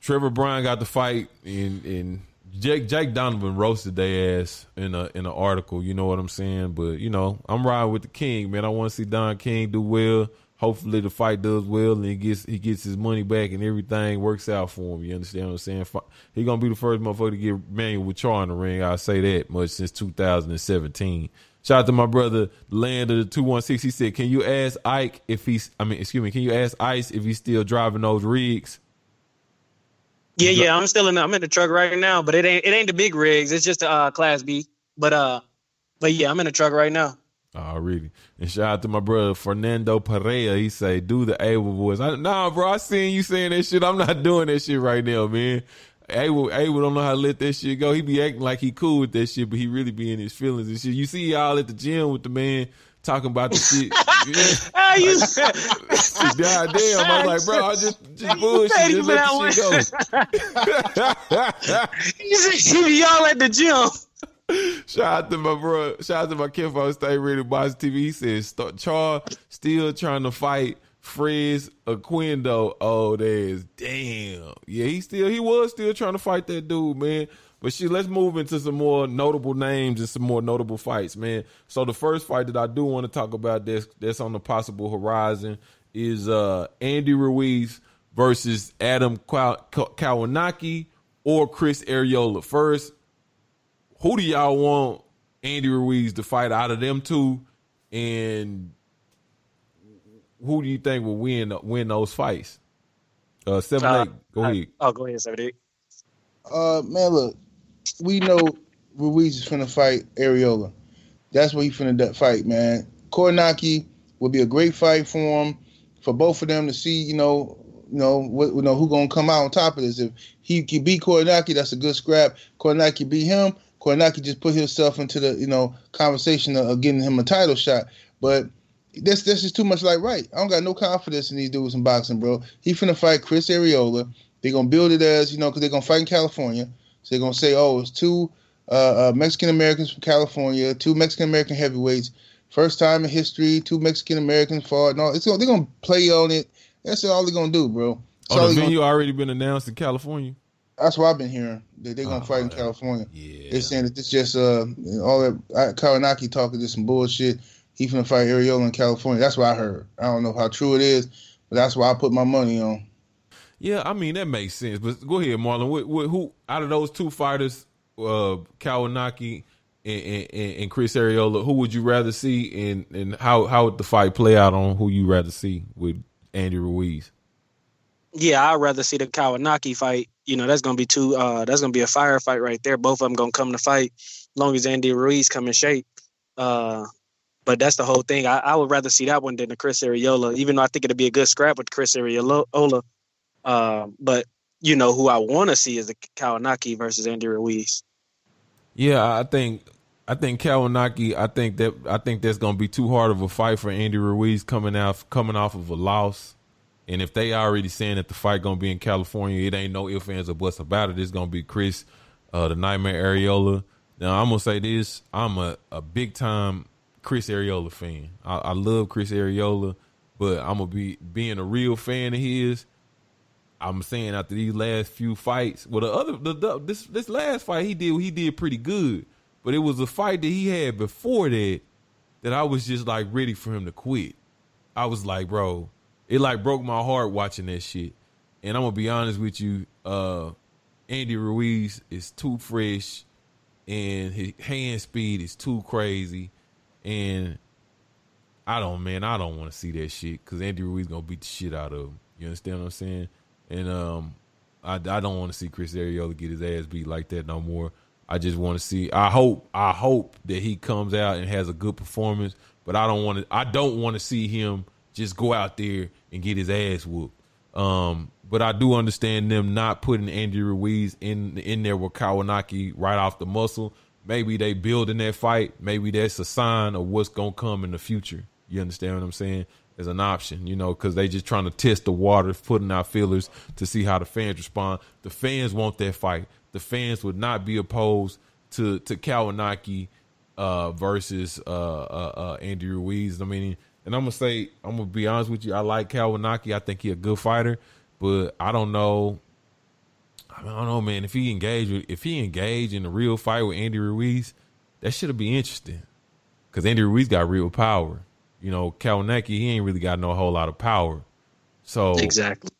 Trevor Bryan got the fight, and and Jake Jake Donovan roasted their ass in a in an article. You know what I'm saying? But you know, I'm riding with the King, man. I want to see Don King do well. Hopefully, the fight does well, and he gets he gets his money back, and everything works out for him. You understand what I'm saying? He gonna be the first motherfucker to get Manuel with Charr in the ring. I say that much since 2017. Shout out to my brother, Land of the 216. He said, Can you ask Ike if he's, I mean, excuse me, can you ask Ice if he's still driving those rigs? Yeah, yeah, I'm still in. The, I'm in the truck right now, but it ain't it ain't the big rigs. It's just a uh, class B. But uh, but yeah, I'm in the truck right now. Oh, really? And shout out to my brother, Fernando Pereira. He say, Do the Abel voice. I, nah, bro, I seen you saying that shit. I'm not doing that shit right now, man. Abel, Abel don't know how to let that shit go. He be acting like he cool with that shit, but he really be in his feelings and shit. You see y'all at the gym with the man talking about the shit. Yeah. Ah, you God damn, I was like, bro, I just, just bullshit. Just let the shit go. you see y'all at the gym. Shout out to my bro. Shout out to my kid Stay Ready Box TV. He says Charr still trying to fight Fres Oquendo. Oh, there's damn. Yeah, he still he was still trying to fight that dude, man. But shit, let's move into some more notable names and some more notable fights, man. So the first fight that I do want to talk about that's that's on the possible horizon is uh Andy Ruiz versus Adam Kaw- Kaw- Kownacki or Chris Arreola. First, who do y'all want Andy Ruiz to fight out of them two? And who do you think will win win those fights? Uh seven Uh, eight. Go ahead. Oh, go ahead, seventy. Uh, man, look, we know Ruiz is finna fight Arreola. That's what he finna du- fight, man. Kownacki would be a great fight for him, for both of them to see, you know, you know, what, you know, who gonna come out on top of this. If he can beat Kownacki, that's a good scrap. Kownacki beat him. Kownacki just put himself into the, you know, conversation of, of getting him a title shot. But that's that's just too much like right. I don't got no confidence in these dudes in boxing, bro. He finna fight Chris Arreola. They're gonna build it as you know, because they're gonna fight in California. So they're gonna say, oh, it's two uh, uh, Mexican Americans from California, two Mexican American heavyweights, first time in history, two Mexican Americans fought. No, it's gonna, they're gonna play on it. That's all they're gonna do, bro. That's, Oh, the they gonna- venue already been announced in California. That's what I've been hearing. That they're gonna fight in California. Yeah. They're saying that this just uh all that uh, Kownacki talking just some bullshit. He finna fight Arreola in California. That's what I heard. I don't know how true it is, but that's why I put my money on. Yeah, I mean that makes sense. But go ahead, Marlon. What, what, who out of those two fighters, uh, Kownacki and, and, and Chris Arreola, who would you rather see, and and how how would the fight play out on who you rather see with Andy Ruiz? Yeah, I'd rather see the Kownacki fight. You know, that's gonna be two. Uh, that's gonna be a firefight right there. Both of them gonna come to fight, as long as Andy Ruiz come in shape. Uh, but that's the whole thing. I, I would rather see that one than the Chris Arreola, even though I think it'd be a good scrap with Chris Arreola. Uh, but you know who I want to see is the Kownacki versus Andy Ruiz. Yeah, I think I think Kownacki. I think that I think that's gonna be too hard of a fight for Andy Ruiz coming out coming off of a loss. And if they already saying that the fight gonna be in California, it ain't no ifs ands or buts about it. It's gonna be Chris, uh, the Nightmare Arreola. Now I'm gonna say this: I'm a, a big time Chris Arreola fan. I, I love Chris Arreola, but I'm gonna be being a real fan of his. I'm saying after these last few fights, well, the other the, the this this last fight he did he did pretty good, but it was a fight that he had before that that I was just like ready for him to quit. I was like, bro, it like broke my heart watching that shit. And I'm gonna be honest with you, uh, Andy Ruiz is too fresh, and his hand speed is too crazy, and I don't, man, I don't want to see that shit because Andy Ruiz gonna beat the shit out of him. You understand what I'm saying? And um, I, I don't want to see Chris Arreola get his ass beat like that no more. I just want to see. I hope. I hope that he comes out and has a good performance. But I don't want to. I don't want to see him just go out there and get his ass whooped. Um, but I do understand them not putting Andy Ruiz in in there with Kownacki right off the muscle. Maybe they building that fight. Maybe that's a sign of what's gonna come in the future. You understand what I'm saying? As an option, you know, because they just trying to test the waters, putting out feelers to see how the fans respond. The fans want that fight. The fans would not be opposed to to Kownacki uh, versus uh, uh, uh, Andy Ruiz. I mean, and I'm gonna say, I'm gonna be honest with you. I like Kownacki. I think he a good fighter, but I don't know. I don't know, man. If he engage with, if he engage in a real fight with Andy Ruiz, that should be interesting. Because Andy Ruiz got real power. You know, Kownacki, he ain't really got no whole lot of power. So Exactly.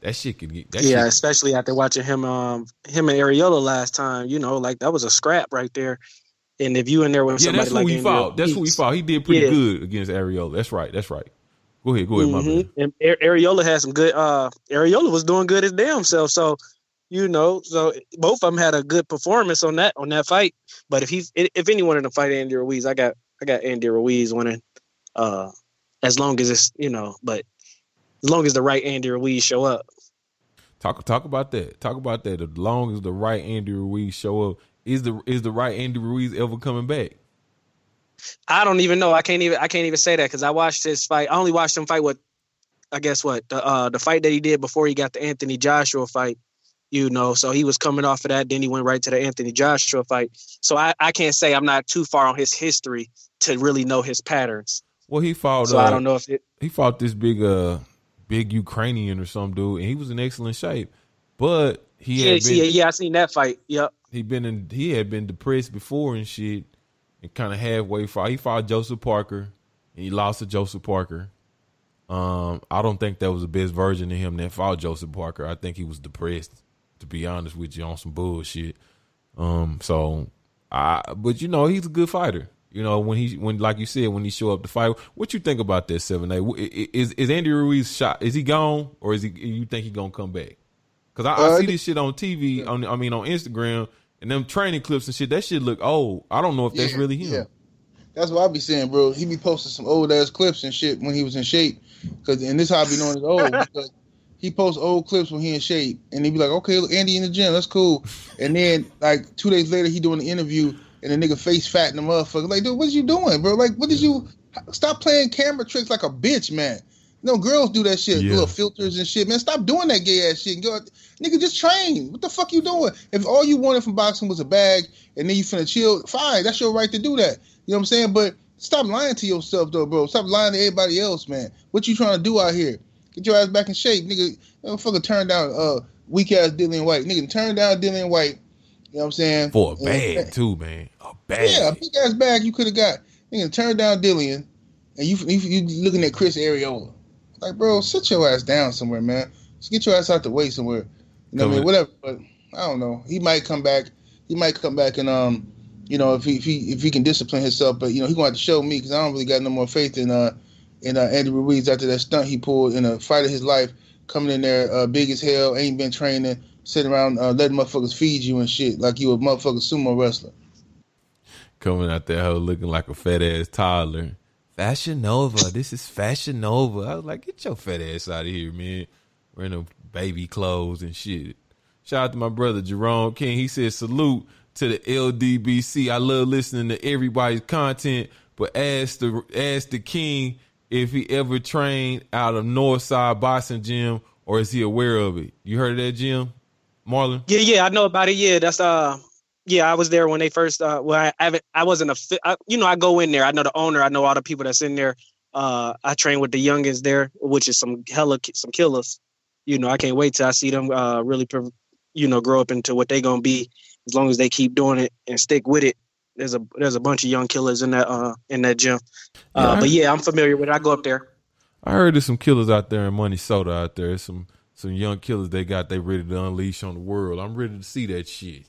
that shit could get. That yeah, shit, especially after watching him, um, him and Arreola last time. You know, like that was a scrap right there. And if you in there with yeah, somebody that's who like he Andy fought. That's who he Ruiz- fought. He did pretty Yeah. good against Arreola. That's right. That's right. Go ahead. Go ahead, my Mhm. man. And Ar- Arreola had some good. Uh, Arreola was doing good his damn self. So, you know, so both of them had a good performance on that on that fight. But if he's if anyone in the fight, Andy Ruiz, I got I got Andy Ruiz winning. Uh, as long as it's you know, but as long as the right Andy Ruiz show up. Talk talk about that. Talk about that. As long as the right Andy Ruiz show up, is the is the right Andy Ruiz ever coming back? I don't even know. I can't even I can't even say that because I watched this fight. I only watched him fight with, I guess what the uh the fight that he did before he got the Anthony Joshua fight. You know, so he was coming off of that. Then he went right to the Anthony Joshua fight. So I, I can't say I'm not too far on his history to really know his patterns. Well, he fought. So uh, I don't know if it. he fought this big uh big Ukrainian or some dude, and he was in excellent shape, but he Yeah, been yeah, I seen that fight. Yep. He been in he had been depressed before and shit, and kind of halfway fought. He fought Joseph Parker, and he lost to Joseph Parker. Um, I don't think that was the best version of him that fought Joseph Parker. I think he was depressed, to be honest with you, on some bullshit. Um, so I, but you know, he's a good fighter. You know, when he when like you said when he show up to fight, what you think about that seven eight? Is is Andy Ruiz shot? Is he gone or is he? You think he gonna come back? Because I, I Uh, see this shit on TV, on I mean on Instagram, and them training clips and shit. That shit look old. I don't know if that's Yeah, really him. yeah. That's what I be saying, bro. He be posting some old ass clips and shit when he was in shape. Cause and this how I be knowing he's old because he posts old clips when he in shape, and he be like, "Okay, look, Andy in the gym, that's cool." And then like two days later, he doing the interview, and the nigga face fat in the motherfucker. Like, dude, what you doing, bro? Like, what did you stop playing camera tricks like a bitch, man? No girls do that shit, Yeah. little filters and shit, man. Stop doing that gay ass shit. And Go, nigga, just train. What the fuck you doing? If all you wanted from boxing was a bag, and then you finna chill, fine, that's your right to do that. You know what I'm saying? But stop lying to yourself, though, bro. Stop lying to everybody else, man. What you trying to do out here? Get your ass back in shape, nigga. Motherfucker, turn down uh weak ass Dillian Whyte, nigga. Turn down Dillian Whyte. You know what I'm saying? For a And- bag too, man. A bag. yeah, a big ass bag you could have got. Nigga, turn down Dillian, and you, you you looking at Chris Arreola. Like, bro, sit your ass down somewhere, man. Just get your ass out the way somewhere. You know what I mean? Whatever. But I don't know. He might come back. He might come back and um, you know, if he if he if he can discipline himself. But you know, he gonna have to show me because I don't really got no more faith in uh in uh, Andy Ruiz after that stunt he pulled in a fight of his life, coming in there uh, big as hell, ain't been training, sitting around uh, letting motherfuckers feed you and shit like you a motherfucking sumo wrestler. Coming out there looking like a fat ass toddler. Fashion Nova. This is Fashion Nova. I was like, get your fat ass out of here, man. Wearing them baby clothes and shit. Shout out to my brother Jerome King. He said salute to the LDBC. I love listening to everybody's content, but ask the ask the king if he ever trained out of Northside Boxing Gym or is he aware of it? You heard of that gym, Marlon? Yeah, yeah, I know about it. Yeah, that's uh, yeah, I was there when they first. Uh, well, I haven't. I wasn't a. fi- I, you know, I go in there. I know the owner. I know all the people that's in there. Uh, I train with the youngins there, which is some hella some killers. You know, I can't wait till I see them uh really, you know, grow up into what they're gonna be. As long as they keep doing it and stick with it. There's a there's a bunch of young killers in that uh in that gym. Uh, Yeah, but yeah, I'm familiar with it. I go up there. I heard there's some killers out there in Minnesota out there. Some some young killers they got they ready to unleash on the world. I'm ready to see that shit.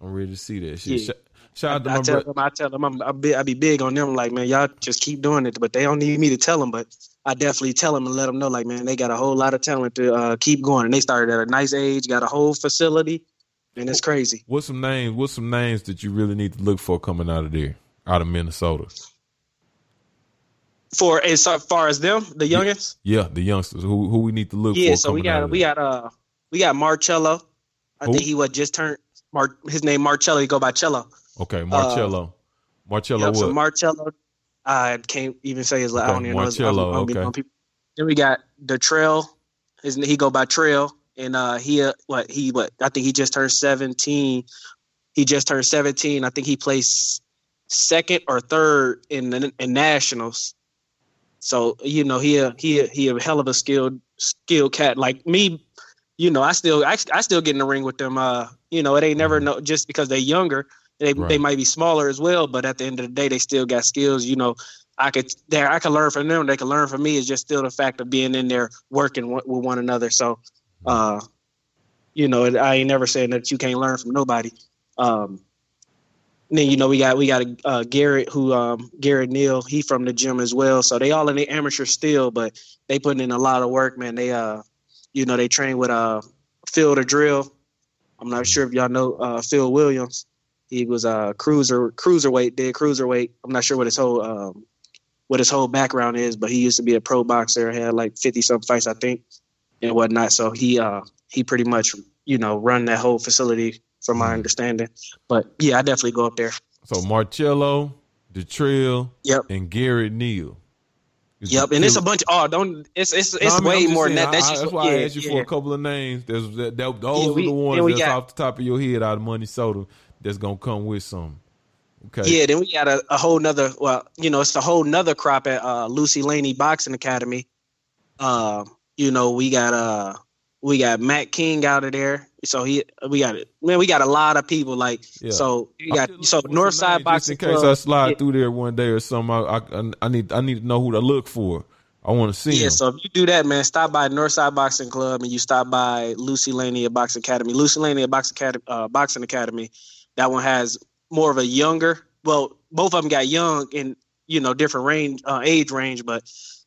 I'm ready to see that shit. Yeah. Sh- Shout out to I, my tell brother. them, I tell them, I'm, I be, I be big on them. Like, man, y'all just keep doing it. But they don't need me to tell them. But I definitely tell them and let them know, like, man, they got a whole lot of talent to uh, keep going. And they started at a nice age, got a whole facility, and it's crazy. What's some names? What's some names that you really need to look for coming out of there, out of Minnesota? For as far as them, the youngest, Yeah, the youngsters who who we need to look yeah. for. Yeah, so we got we got uh we got Marcello. I Who? think he was just turned. Mar- his name Marcello. He go by Cello. okay, Marcello. Marcello Yep, what? so Marcello. I can't even say his. I Okay, don't even know his- I don't- I don't okay. Then we got the Trail. His he go by Trail, and uh, he uh, what he what I think he just turned seventeen. He just turned seventeen. I think he placed second or third in the in nationals. So you know he a, he a, he a hell of a skilled skilled cat like me. You know I still I, I still get in the ring with them. Uh, you know it ain't never no just because they're younger. They they might be smaller as well, but at the end of the day, they still got skills. You know, I could there I could learn from them. They could learn from me. It's just still the fact of being in there working with with one another. So, uh, you know, I ain't never saying that you can't learn from nobody. Um, then you know we got we got uh, Garrett who um, Garrett Neal he from the gym as well. So they all in the amateur still, but they putting in a lot of work, man. They uh, you know, they train with uh Phil the Drill. I'm not sure if y'all know uh, Phil Williams. He was a uh, cruiser cruiserweight, did cruiserweight. I'm not sure what his whole um, what his whole background is, but he used to be a pro boxer, had like 50 some fights, I think, and whatnot. So he uh he pretty much you know run that whole facility from my understanding. But yeah, I definitely go up there. So Marcello, the Trail, Yep. and Garrett Neal. Yep, and it's a bunch. Oh, don't it's it's it's No, I mean, way more than that. That's I- just that's why yeah, I asked you for a couple of names. There's that, that those Yeah, are the ones that's got- off the top of your head out of Minnesota that's gonna come with some. Okay. Yeah, then we got a, a whole nother. Well, you know, it's a whole nother crop at uh, Lucy Laney Boxing Academy. Uh, you know, we got uh, we got Matt King out of there. So he, we got it. Man, we got a lot of people. Like, Yeah. so we got so What's the Northside name? Just Boxing in case Club. I slide yeah, through there one day or something, I, I I need I need to know who to look for. I want to see yeah, him. so if you do that, man, stop by Northside Boxing Club and you stop by Lucy Laney at Boxing Academy. Lucy Laney at Boxing Academy, uh, Boxing Academy. That one has more of a younger. Well, both of them got young and you know different range, uh, age range. But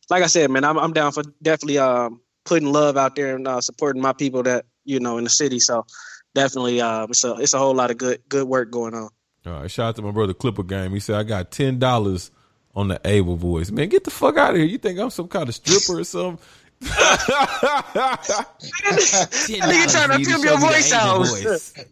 like I said, man, I'm I'm down for definitely um, putting love out there and uh, supporting my people that you know in the city. So definitely, uh, it's a it's a whole lot of good good work going on. All right, shout out to my brother Clipper Game. He said I got ten dollars on the Abel voice. Man, get the fuck out of here. You think I'm some kind of stripper or something? Nigga trying to pimp your voice out.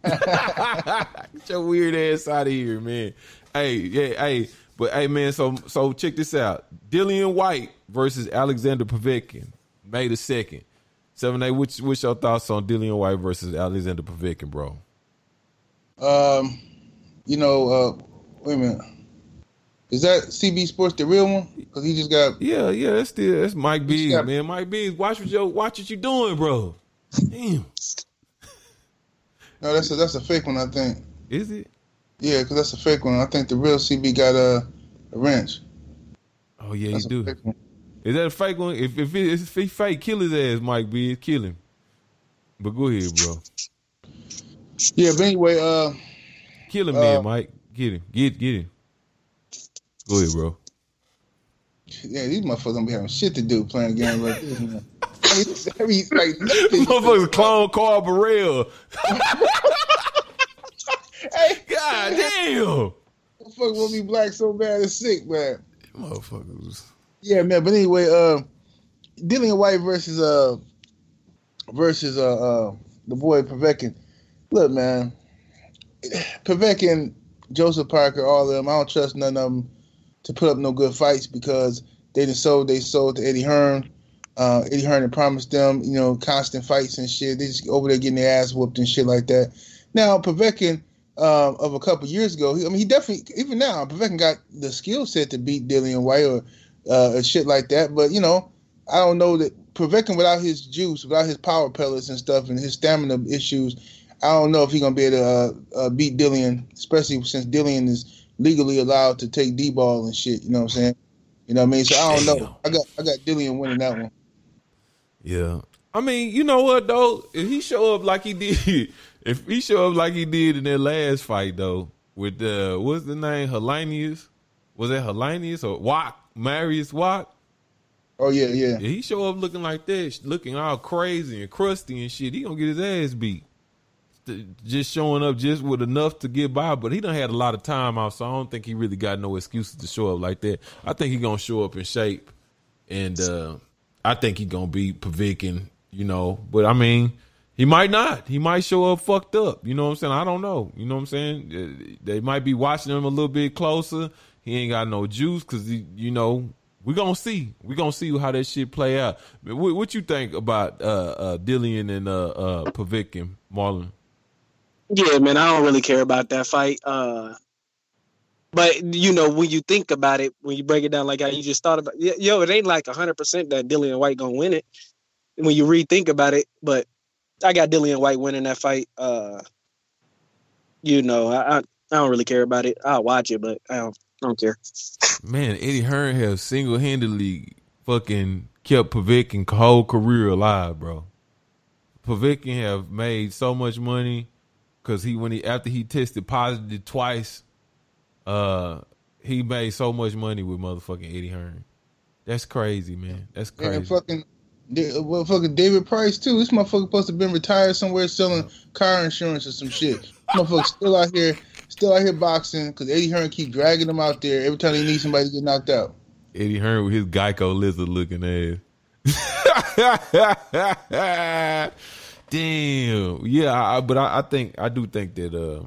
Get your weird ass out of here, man. Hey, yeah, hey, but hey, man. So, so check this out: Dillian Whyte versus Alexander Povetkin, May the second. Seven eight. What's what's your thoughts on Dillian Whyte versus Alexander Povetkin, bro? Um, you know, uh, wait a minute. Is that CB Sports the real one? Because he just got. Yeah, yeah. That's still that's Mike B, got- man. Mike B, watch what you watch what you doing, bro. Damn, No, that's a that's a fake one. I think. is it? Yeah, because that's a fake one. I think the real CB got a, a wrench. Oh yeah, That's you do. Is that a fake one? If if, it, if he fake, kill his ass, Mike B. Kill him. But go ahead, bro. Yeah, but anyway, uh, Kill him, Uh, then, Mike. Get him. Get get him. Go ahead, bro. yeah, these motherfuckers gonna be having shit to do playing games like this. Man. I mean, I mean, like nothing. Motherfuckers clone Carl Burrell. hey, God damn. motherfucker want me black so bad it's sick, man. Motherfuckers. Yeah, man. But anyway, uh, Dillian Whyte versus uh versus uh, uh the boy Povetkin. Look, man. Povetkin, Joseph Parker, all of them. I don't trust none of them to put up no good fights because they done sold. They sold to Eddie Hearn. Uh, Eddie Hearn had promised them, you know, constant fights and shit. They just over there getting their ass whooped and shit like that. Now Povetkin um, of a couple years ago, he, I mean, he definitely even now Povetkin got the skill set to beat Dillian Whyte or uh, shit like that. But you know, I don't know that Povetkin without his juice, without his power pellets and stuff, and his stamina issues, I don't know if he's gonna be able to uh, uh, beat Dillian, especially since Dillian is legally allowed to take D ball and shit. You know what I'm saying? You know what I mean? So I don't know. I got I got Dillian winning that one. Yeah. I mean, you know what though? If he show up like he did, if he show up like he did in that last fight though, with the what's the name? Helenius? Was it Helenius or Wach? Mariusz Wach. Oh yeah, yeah. Yeah, he show up looking like that, looking all crazy and crusty and shit. He gonna get his ass beat. Just showing up just with enough to get by, but he done had a lot of time off, so I don't think he really got no excuses to show up like that. I think he gonna show up in shape, and uh I think he gonna be Povetkin, you know. But I mean, he might not. He might show up fucked up. You know what I'm saying? I don't know. You know what I'm saying? They might be watching him a little bit closer. He ain't got no juice because you know we gonna see. We gonna see how that shit play out. What, what you think about uh, uh, Dillian and uh, uh, Marlon? Yeah, man, I don't really care about that fight. Uh, but you know, when you think about it, when you break it down like how you just thought about, yo, it ain't like hundred percent that Dillian Whyte gonna win it. When you rethink about it, but I got Dillian Whyte winning that fight. Uh, you know, I, I I don't really care about it. I'll watch it, but I don't I don't care. Man, Eddie Hearn has single handedly fucking kept Povetkin whole career alive, bro. Povetkin have made so much money because he when he after he tested positive twice, uh, he made so much money with motherfucking Eddie Hearn. That's crazy, man. That's crazy. And fucking, well, fucking David Price too. This motherfucker supposed to have been retired somewhere selling car insurance or some shit. Motherfucker still out here, still out here boxing because Eddie Hearn keep dragging him out there every time he needs somebody to get knocked out. Eddie Hearn with his Geico lizard looking ass. Damn. Yeah, I, but I, I, think I do think that uh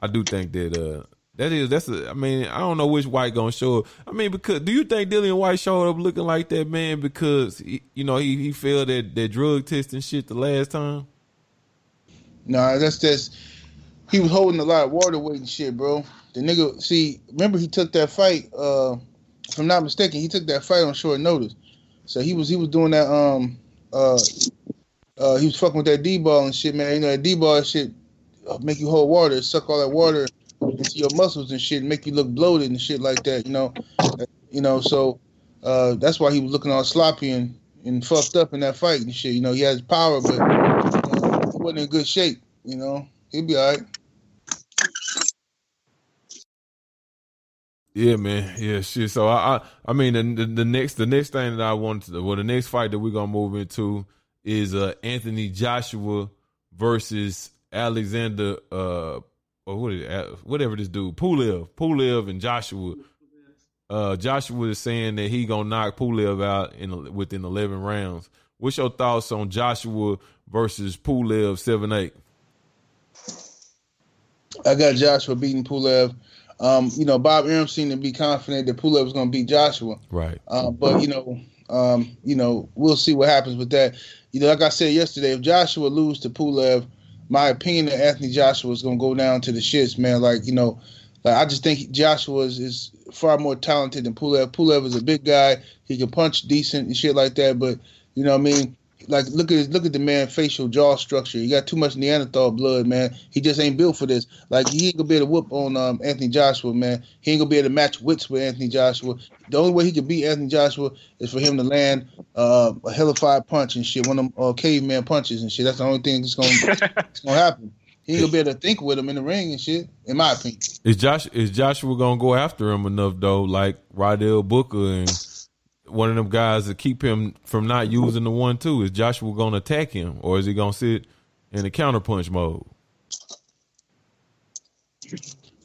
I do think that uh that is that's a, I mean I don't know which white gonna show up. I mean because do you think Dillian Whyte showed up looking like that man because he, you know he he failed that that drug test and shit the last time? Nah, that's just he was holding a lot of water weight and shit, bro. The nigga, see, remember he took that fight. Uh, if I'm not mistaken, he took that fight on short notice. So he was he was doing that. Um, uh, uh, he was fucking with that D ball and shit, man. You know that D ball shit uh, make you hold water, suck all that water into your muscles and shit, make you look bloated and shit like that. You know, you know. So uh, that's why he was looking all sloppy and and fucked up in that fight and shit. You know, he has power, but uh, he wasn't in good shape. You know, he'd be all right. Yeah, man. Yeah, shit. So I, I, I mean, the, the, the next, the next thing that I want to, well, the next fight that we're gonna move into is uh Anthony Joshua versus Alexander, uh, or what is whatever this dude, Pulev, Pulev and Joshua. Uh, Joshua is saying that he gonna knock Pulev out in within eleven rounds. What's your thoughts on Joshua versus Pulev seven eight? I got Joshua beating Pulev. Um, you know, Bob Arum seemed to be confident that Pulev was going to beat Joshua. Right. Uh, but you know, um, you know, we'll see what happens with that. You know, like I said yesterday, if Joshua lose to Pulev, my opinion that Anthony Joshua is going to go down to the shits, man. Like you know, like I just think Joshua is, is far more talented than Pulev. Pulev is a big guy; he can punch decent and shit like that. But you know, what I mean, like look at his, look at the man facial jaw structure. He got too much Neanderthal blood, man. He just ain't built for this. Like he ain't gonna be able to whoop on um, Anthony Joshua, man. He ain't gonna be able to match wits with Anthony Joshua. The only way he can beat Anthony Joshua is for him to land uh, a hellified punch and shit, one of them uh, caveman punches and shit. That's the only thing that's gonna that's gonna happen. He ain't gonna be able to think with him in the ring and shit. In my opinion, is Josh is Joshua gonna go after him enough though, like Rydell Booker and one of them guys to keep him from not using the one two? Is Joshua going to attack him, or is he going to sit in the counterpunch mode?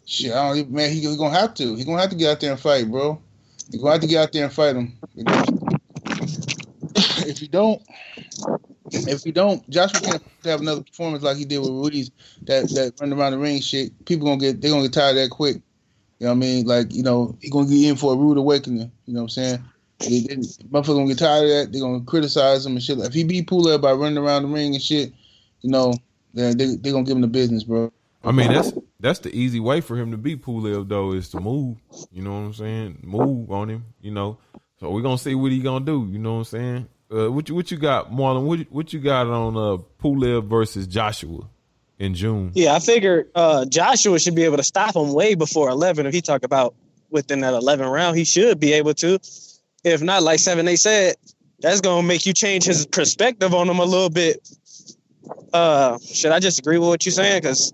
Shit, I don't man. he's he gonna have to. He's gonna have to get out there and fight, bro. He gonna have to get out there and fight him. if you don't, if you don't, Joshua can't have another performance like he did with Ruiz that that run around the ring shit. People gonna get they're gonna get tired that quick. You know what I mean? Like you know he gonna get in for a rude awakening. You know what I'm saying? They, they, motherfuckers gonna get tired of that. They gonna criticize him and shit. If he beat Pulev by running around the ring and shit, you know they they, they gonna give him the business, bro. I mean, that's that's the easy way for him to beat Pulev though is to move. You know what I'm saying? Move on him. You know. So we're gonna see what he gonna do. You know what I'm saying? Uh, what you what you got, Marlon? What you, what you got on uh Pulev versus Joshua in June? Yeah, I figured uh, Joshua should be able to stop him way before 11. If he talk about within that 11 round, he should be able to. If not, like Seven Eight said, that's gonna make you change his perspective on him a little bit. Uh, should I just agree with what you're saying? Because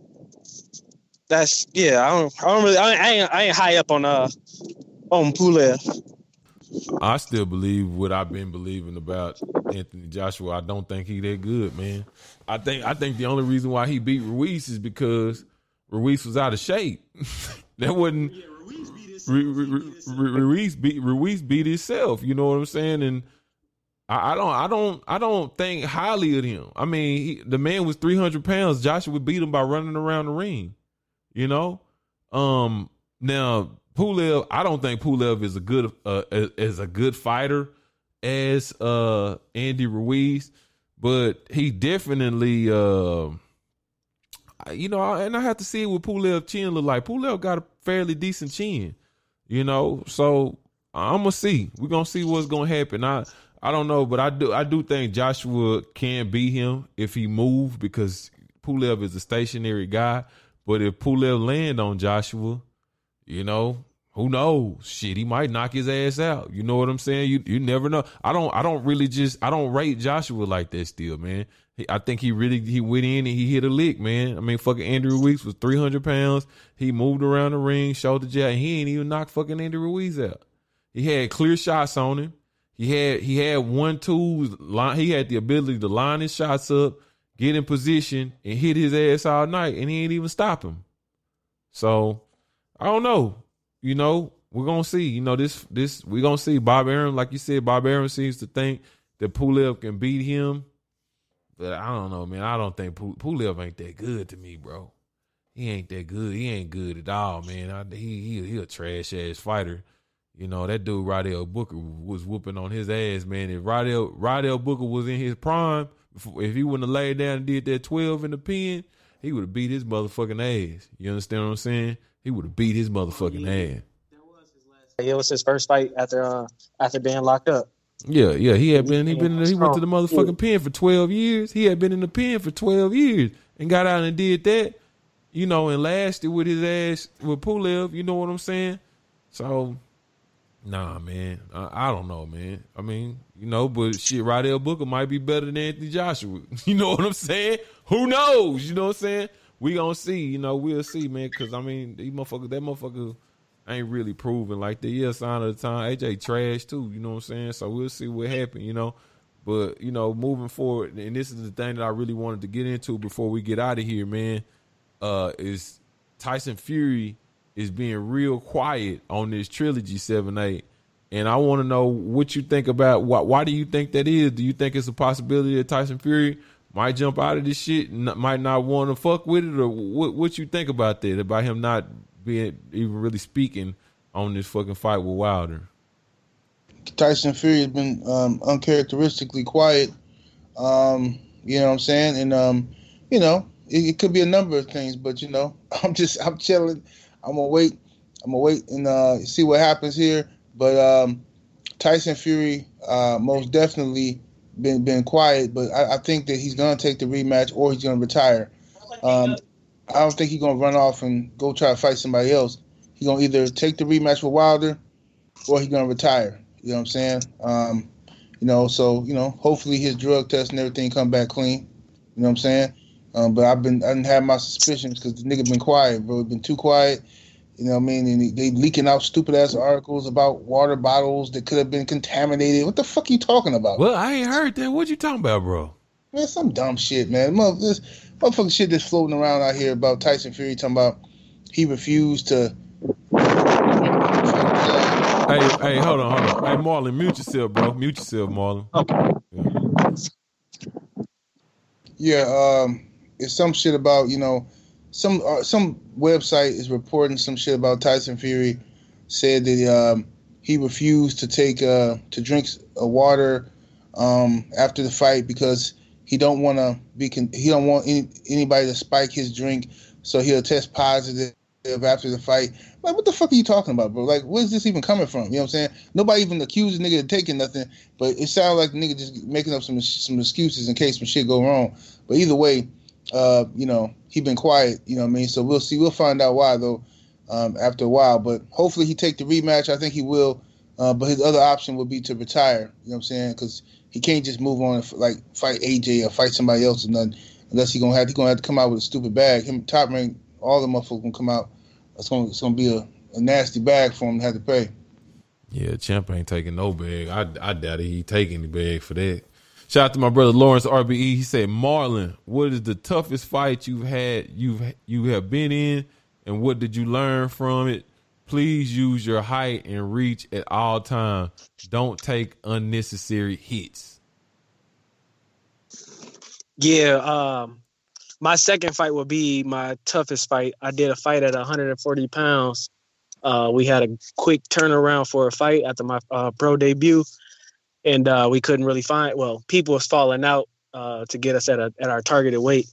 that's yeah, I don't, I don't really, I, I ain't, I ain't high up on uh on Pulev. I still believe what I've been believing about Anthony Joshua. I don't think he that good, man. I think I think the only reason why he beat Ruiz is because Ruiz was out of shape. that wasn't Ru- Ru- Ru- Ruiz beat Ruiz beat himself. You know what I'm saying? And I, I don't I don't I don't think highly of him. I mean, he, the man was 300 pounds. Joshua would beat him by running around the ring. You know, um, now Pulev, I don't think Pulev is a good uh, is a good fighter as uh Andy Ruiz, but he definitely uh you know, and I have to see what Pulev chin look like. Pulev got a fairly decent chin, you know. So I'm gonna see. We're gonna see what's gonna happen. I I don't know, but I do I do think Joshua can beat him if he move because Pulev is a stationary guy. But if Pulev land on Joshua, you know, who knows? Shit, he might knock his ass out. You know what I'm saying? You you never know. I don't I don't really just I don't rate Joshua like that still, man. I think he really he went in and he hit a lick, man. I mean, fucking Andrew Ruiz was 300 pounds. He moved around the ring, the jab, he ain't even knocked fucking Andrew Ruiz out. He had clear shots on him. He had he had one two line. He had the ability to line his shots up, get in position, and hit his ass all night, and he ain't even stop him. So I don't know. You know, we're gonna see. You know, this this we're gonna see. Bob Arum, like you said, Bob Arum seems to think that Pulev can beat him. But I don't know, man. I don't think Pulev ain't that good to me, bro. He ain't that good. He ain't good at all, man. I, he he he a trash ass fighter. You know that dude Rydell Booker was whooping on his ass, man. If Rydell Rydell Booker was in his prime, if, if he wouldn't have laid down and did that twelve in the pen, he would have beat his motherfucking ass. You understand what I'm saying? He would have beat his motherfucking ass. It was his first fight after uh, after being locked up. Yeah, yeah. He had been he been he went to the motherfucking pen for twelve years. He had been in the pen for twelve years and got out and did that. You know, and lasted with his ass with Pulev. You know what I'm saying? So, nah, man. I, I don't know, man. I mean, you know, but shit, Rydell Booker might be better than Anthony Joshua. You know what I'm saying? Who knows? You know what I'm saying? We gonna see. You know, we'll see, man. Because I mean, these motherfuckers, that motherfucker ain't really proven like the year sign of the time. AJ trash too, you know what I'm saying? So we'll see what happens, you know. But, you know, moving forward, and this is the thing that I really wanted to get into before we get out of here, man, uh, is Tyson Fury is being real quiet on this trilogy seven eight. And I want to know what you think about why why do you think that is? Do you think it's a possibility that Tyson Fury might jump out of this shit might not want to fuck with it or what what you think about that about him not being even really speaking on this fucking fight with Wilder. Tyson Fury has been um, uncharacteristically quiet. Um, you know what I'm saying? And um, you know, it, it, could be a number of things, but you know, I'm just I'm chilling. I'm gonna wait. I'm gonna wait and uh, see what happens here. But um, Tyson Fury uh, most definitely been been quiet, but I, I, think that he's gonna take the rematch or he's gonna retire. Um, I don't think he's gonna run off and go try to fight somebody else. He's gonna either take the rematch with Wilder or he's gonna retire. You know what I'm saying? Um, you know, so you know, hopefully his drug test and everything come back clean. You know what I'm saying? Um, but I've been I didn't have my suspicions because the nigga been quiet, bro. Been too quiet. You know what I mean? And they leaking out stupid ass articles about water bottles that could have been contaminated. What the fuck are you talking about? Well, I ain't heard that. What you talking about, bro? Man, some dumb shit, man. This motherfucking shit that's floating around out here about Tyson Fury talking about he refused to. Hey, hey, hold on, hold on. Hey, Marlon, mute yourself, bro. Mute yourself, Marlon. Okay. Yeah, um, it's some shit about you know, some uh, some website is reporting some shit about Tyson Fury said that um, he refused to take uh, to drink uh, water um, after the fight because he don't want to be con- he don't want any, anybody to spike his drink, so he'll test positive after the fight. Like, what the fuck are you talking about, bro? Like, where's this even coming from? You know what I'm saying? Nobody even accused the nigga of taking nothing, but it sounded like the nigga just making up some some excuses in case some shit go wrong. But either way, uh, you know, he been quiet. You know what I mean? So we'll see. We'll find out why though um, after a while. But hopefully he take the rematch. I think he will. Uh, but his other option would be to retire. You know what I'm saying? Because he can't just move on and like fight AJ or fight somebody else or nothing. Unless he gonna have he gonna have to come out with a stupid bag. Him top rank, all the motherfuckers gonna come out. It's gonna it's gonna be a, a nasty bag for him to have to pay. Yeah, champ ain't taking no bag. I I doubt he take any bag for that. Shout out to my brother Lawrence RBE. He said, Marlon, what is the toughest fight you've had you've you have been in, and what did you learn from it? Please use your height and reach at all times. Don't take unnecessary hits. Yeah, um, my second fight will be my toughest fight. I did a fight at 140 pounds. Uh, we had a quick turnaround for a fight after my uh, pro debut, and uh, we couldn't really find. Well, people was falling out uh, to get us at a, at our targeted weight,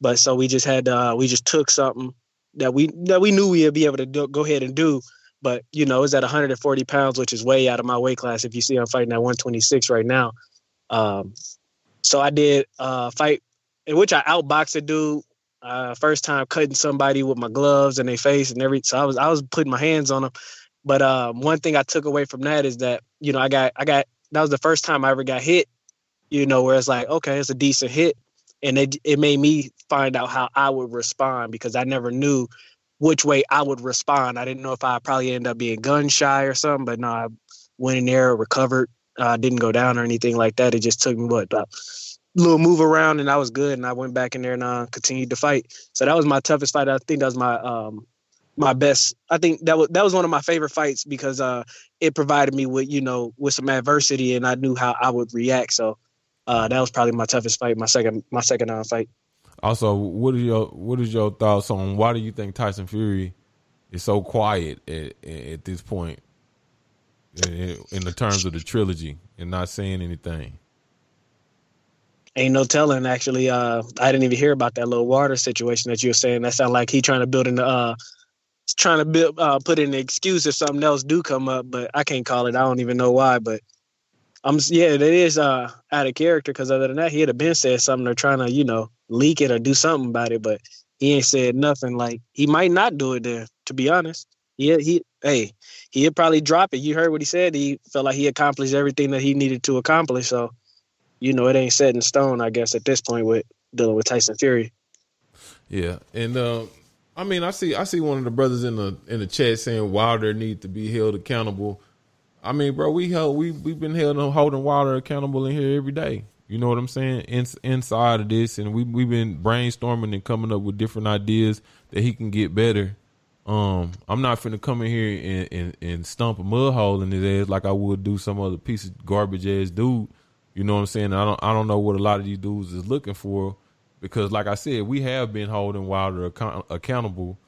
but so we just had uh, we just took something that we that we knew we'd be able to do, go ahead and do. But you know, it's at 140 pounds, which is way out of my weight class. If you see, I'm fighting at 126 right now. Um, so I did uh, fight in which I outboxed a dude. Uh, first time cutting somebody with my gloves and their face and every. So I was I was putting my hands on them. But um, one thing I took away from that is that you know I got I got that was the first time I ever got hit. You know, where it's like okay, it's a decent hit, and it it made me find out how I would respond because I never knew which way I would respond. I didn't know if I probably end up being gun shy or something, but no, I went in there, recovered, uh, didn't go down or anything like that. It just took me what about little move around and I was good and I went back in there and uh, continued to fight. So that was my toughest fight. I think that was my um my best. I think that was that was one of my favorite fights because uh it provided me with you know with some adversity and I knew how I would react. So uh that was probably my toughest fight. My second my second uh, fight. Also, what are your what is your thoughts on why do you think Tyson Fury is so quiet at, at this point in, the terms of the trilogy and not saying anything? Ain't no telling. Actually, uh, I didn't even hear about that little water situation that you were saying. That sounded like he trying to build an uh, trying to build uh, put in an excuse if something else do come up. But I can't call it. I don't even know why. But I'm yeah, it is uh out of character because other than that, he'd have been said something or trying to you know leak it or do something about it. But he ain't said nothing. Like he might not do it there. To be honest, yeah, he hey he'd probably drop it. You heard what he said. He felt like he accomplished everything that he needed to accomplish. So you know, it ain't set in stone, I guess, at this point with dealing with Tyson Fury. Yeah, and uh, I mean, I see, I see one of the brothers in the in the chat saying Wilder need to be held accountable. I mean, bro, we held we we've been held holding Wilder accountable in here every day. You know what I'm saying? In, inside of this, and we we've been brainstorming and coming up with different ideas that he can get better. Um, I'm not finna come in here and, and, and stump a mud hole in his ass like I would do some other piece of garbage ass dude you know what I'm saying? I don't I don't know what a lot of these dudes is looking for because, like I said, we have been holding Wilder account- accountable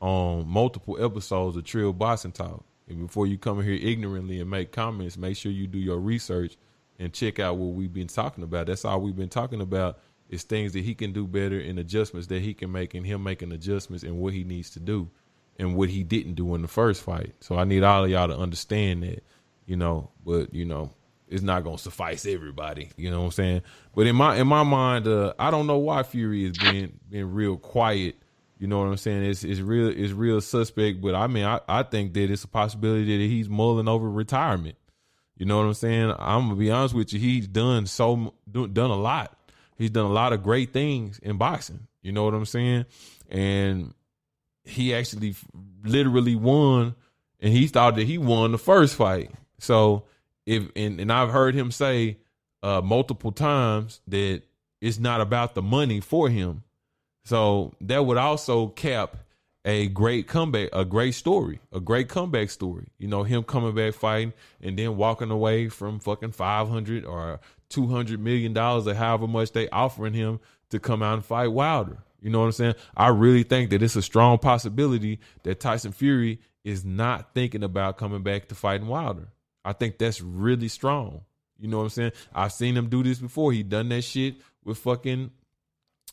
on multiple episodes of Trill Boxing Talk. And before you come here ignorantly and make comments, make sure you do your research and check out what we've been talking about. That's all we've been talking about is things that he can do better and adjustments that he can make and him making adjustments and what he needs to do and what he didn't do in the first fight. So I need all of y'all to understand that, you know, but you know, it's not gonna suffice everybody. You know what I'm saying? But in my in my mind, uh, I don't know why Fury is being being real quiet. You know what I'm saying? It's it's real it's real suspect. But I mean, I, I think that it's a possibility that he's mulling over retirement. You know what I'm saying? I'm gonna be honest with you. He's done so done a lot. He's done a lot of great things in boxing. You know what I'm saying? And he actually literally won, and he thought that he won the first fight. So if and, and I've heard him say uh, multiple times that it's not about the money for him. So that would also cap a great comeback, a great story, a great comeback story. You know, him coming back fighting and then walking away from fucking 500 or 200 million dollars or however much they offering him to come out and fight Wilder. You know what I'm saying? I really think that it's a strong possibility that Tyson Fury is not thinking about coming back to fighting Wilder. I think that's really strong. You know what I'm saying? I've seen him do this before. He done that shit with fucking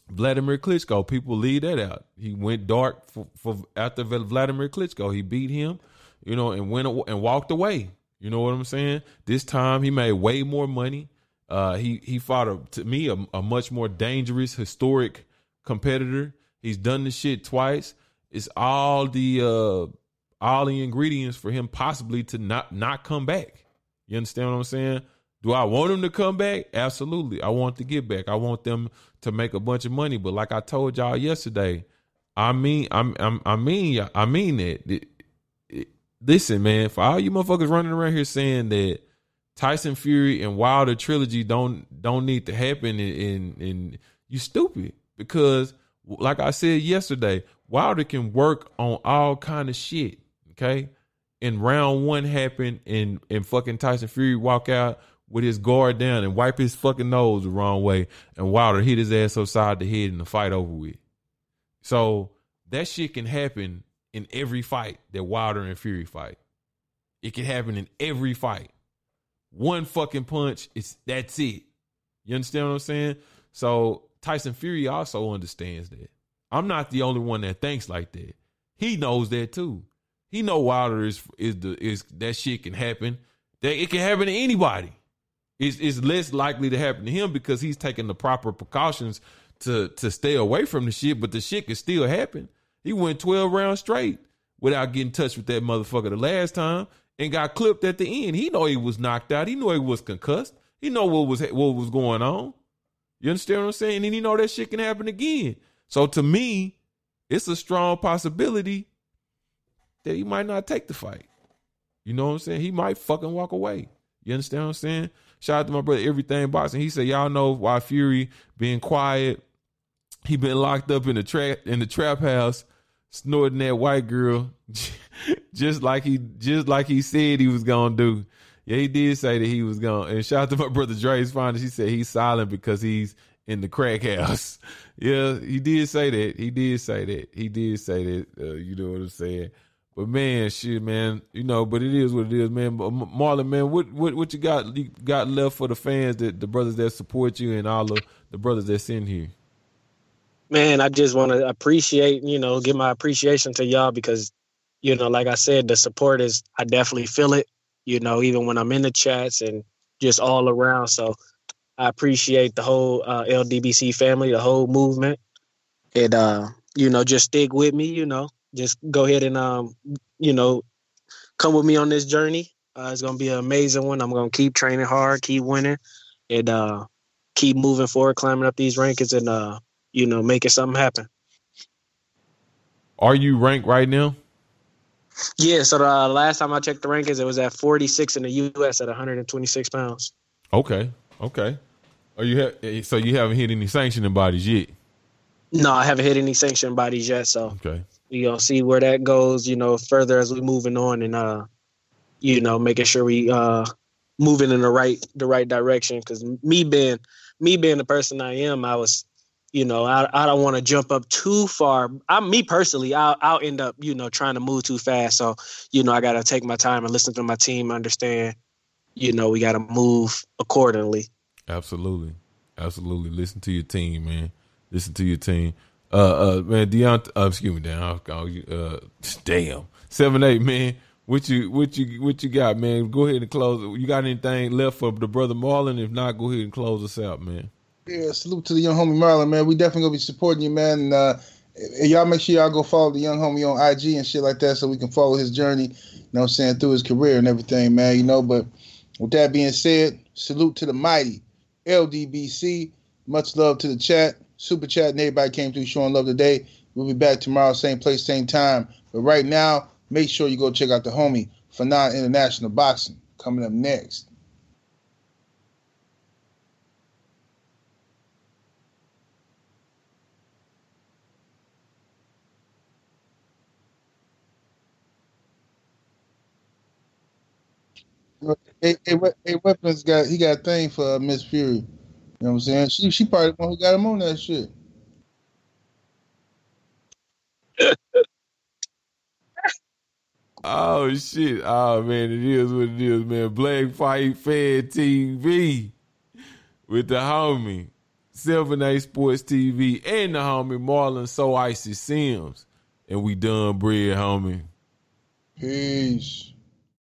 Vladimir Klitschko. People leave that out. He went dark for, for after Vladimir Klitschko. He beat him, you know, and went and walked away. You know what I'm saying? This time he made way more money. Uh, he he fought a, to me a, a much more dangerous, historic competitor. He's done this shit twice. It's all the uh, all the ingredients for him possibly to not not come back. You understand what I'm saying? Do I want him to come back? Absolutely. I want to get back. I want them to make a bunch of money. But like I told y'all yesterday, I mean, I'm, I'm I mean, I mean that. It, it, listen, man, for all you motherfuckers running around here saying that Tyson Fury and Wilder trilogy don't don't need to happen, and, and, and you stupid because, like I said yesterday, Wilder can work on all kind of shit. Okay, and round one happened, and and fucking Tyson Fury walk out with his guard down and wipe his fucking nose the wrong way, and Wilder hit his ass upside the head and the fight over with. So that shit can happen in every fight that Wilder and Fury fight. It can happen in every fight. One fucking punch, it's that's it. You understand what I'm saying? So Tyson Fury also understands that. I'm not the only one that thinks like that. He knows that too. He know Wilder is is the is that shit can happen. That it can happen to anybody it's, it's less likely to happen to him because he's taking the proper precautions to to stay away from the shit, but the shit can still happen. He went 12 rounds straight without getting touched with that motherfucker the last time and got clipped at the end. He know he was knocked out. He know he was concussed. He know what was what was going on. You understand what I'm saying? And he know that shit can happen again. So to me, it's a strong possibility that he might not take the fight. You know what I'm saying? He might fucking walk away. You understand what I'm saying? Shout out to my brother Everything Boxing. He said, Y'all know why Fury being quiet. He been locked up in the trap in the trap house, snorting that white girl, just like he just like he said he was gonna do. Yeah, he did say that he was gonna. And shout out to my brother Dre's Finders. He said he's silent because he's in the crack house. yeah, he did say that. He did say that. He did say that. Uh, you know what I'm saying? But man, shit, man, you know, but it is what it is, man. But Marlon, man, what what what you got you got left for the fans that the brothers that support you and all the the brothers that's in here? Man, I just want to appreciate, you know, give my appreciation to y'all because, you know, like I said, the support is I definitely feel it. You know, even when I'm in the chats and just all around. So I appreciate the whole uh, LDBC family, the whole movement, and uh, you know, just stick with me. You know, just go ahead and um, you know, come with me on this journey. Uh, it's gonna be an amazing one. I'm gonna keep training hard, keep winning, and uh, keep moving forward, climbing up these rankings, and uh, you know, making something happen. Are you ranked right now? Yeah. So the uh, last time I checked the rankings, it was at 46 in the U.S. at 126 pounds. Okay. Okay. Are you ha- so you haven't hit any sanctioning bodies yet? No, I haven't hit any sanctioning bodies yet. So okay we gonna see where that goes, you know, further as we moving on and uh, you know, making sure we uh moving in the right the right direction. Cause me being me being the person I am, I was, you know, I I don't want to jump up too far. I me personally, I'll I'll end up, you know, trying to move too fast. So, you know, I gotta take my time and listen to my team, understand, you know, we gotta move accordingly. Absolutely. Absolutely. Listen to your team, man. Listen to your team. Uh, uh, man, Deontay, uh, excuse me, damn, I'll call you, uh, damn, seven, eight, man. What you, what you, what you got, man? Go ahead and close. You got anything left for the brother Marlon? If not, go ahead and close us out, man. Yeah, salute to the young homie Marlon, man. We definitely gonna be supporting you, man. And, uh, y'all make sure y'all go follow the young homie on IG and shit like that, so we can follow his journey. You know, what I'm saying through his career and everything, man. You know, but with that being said, salute to the mighty LDBC. Much love to the chat super chat, and everybody came through showing love today. We'll be back tomorrow, same place, same time. But right now, make sure you go check out the homie Fanon International Boxing coming up next. Hey, hey, hey, weapons got he got a thing for uh, Miss Fury. You know what I'm saying? She she probably the one who got him on that shit. Oh shit! Oh man, it is what it is, man. Black Fight Fed TV with the homie Seven A Sports TV and the homie Marlon So Icy Sims, and we done bread, homie. Peace.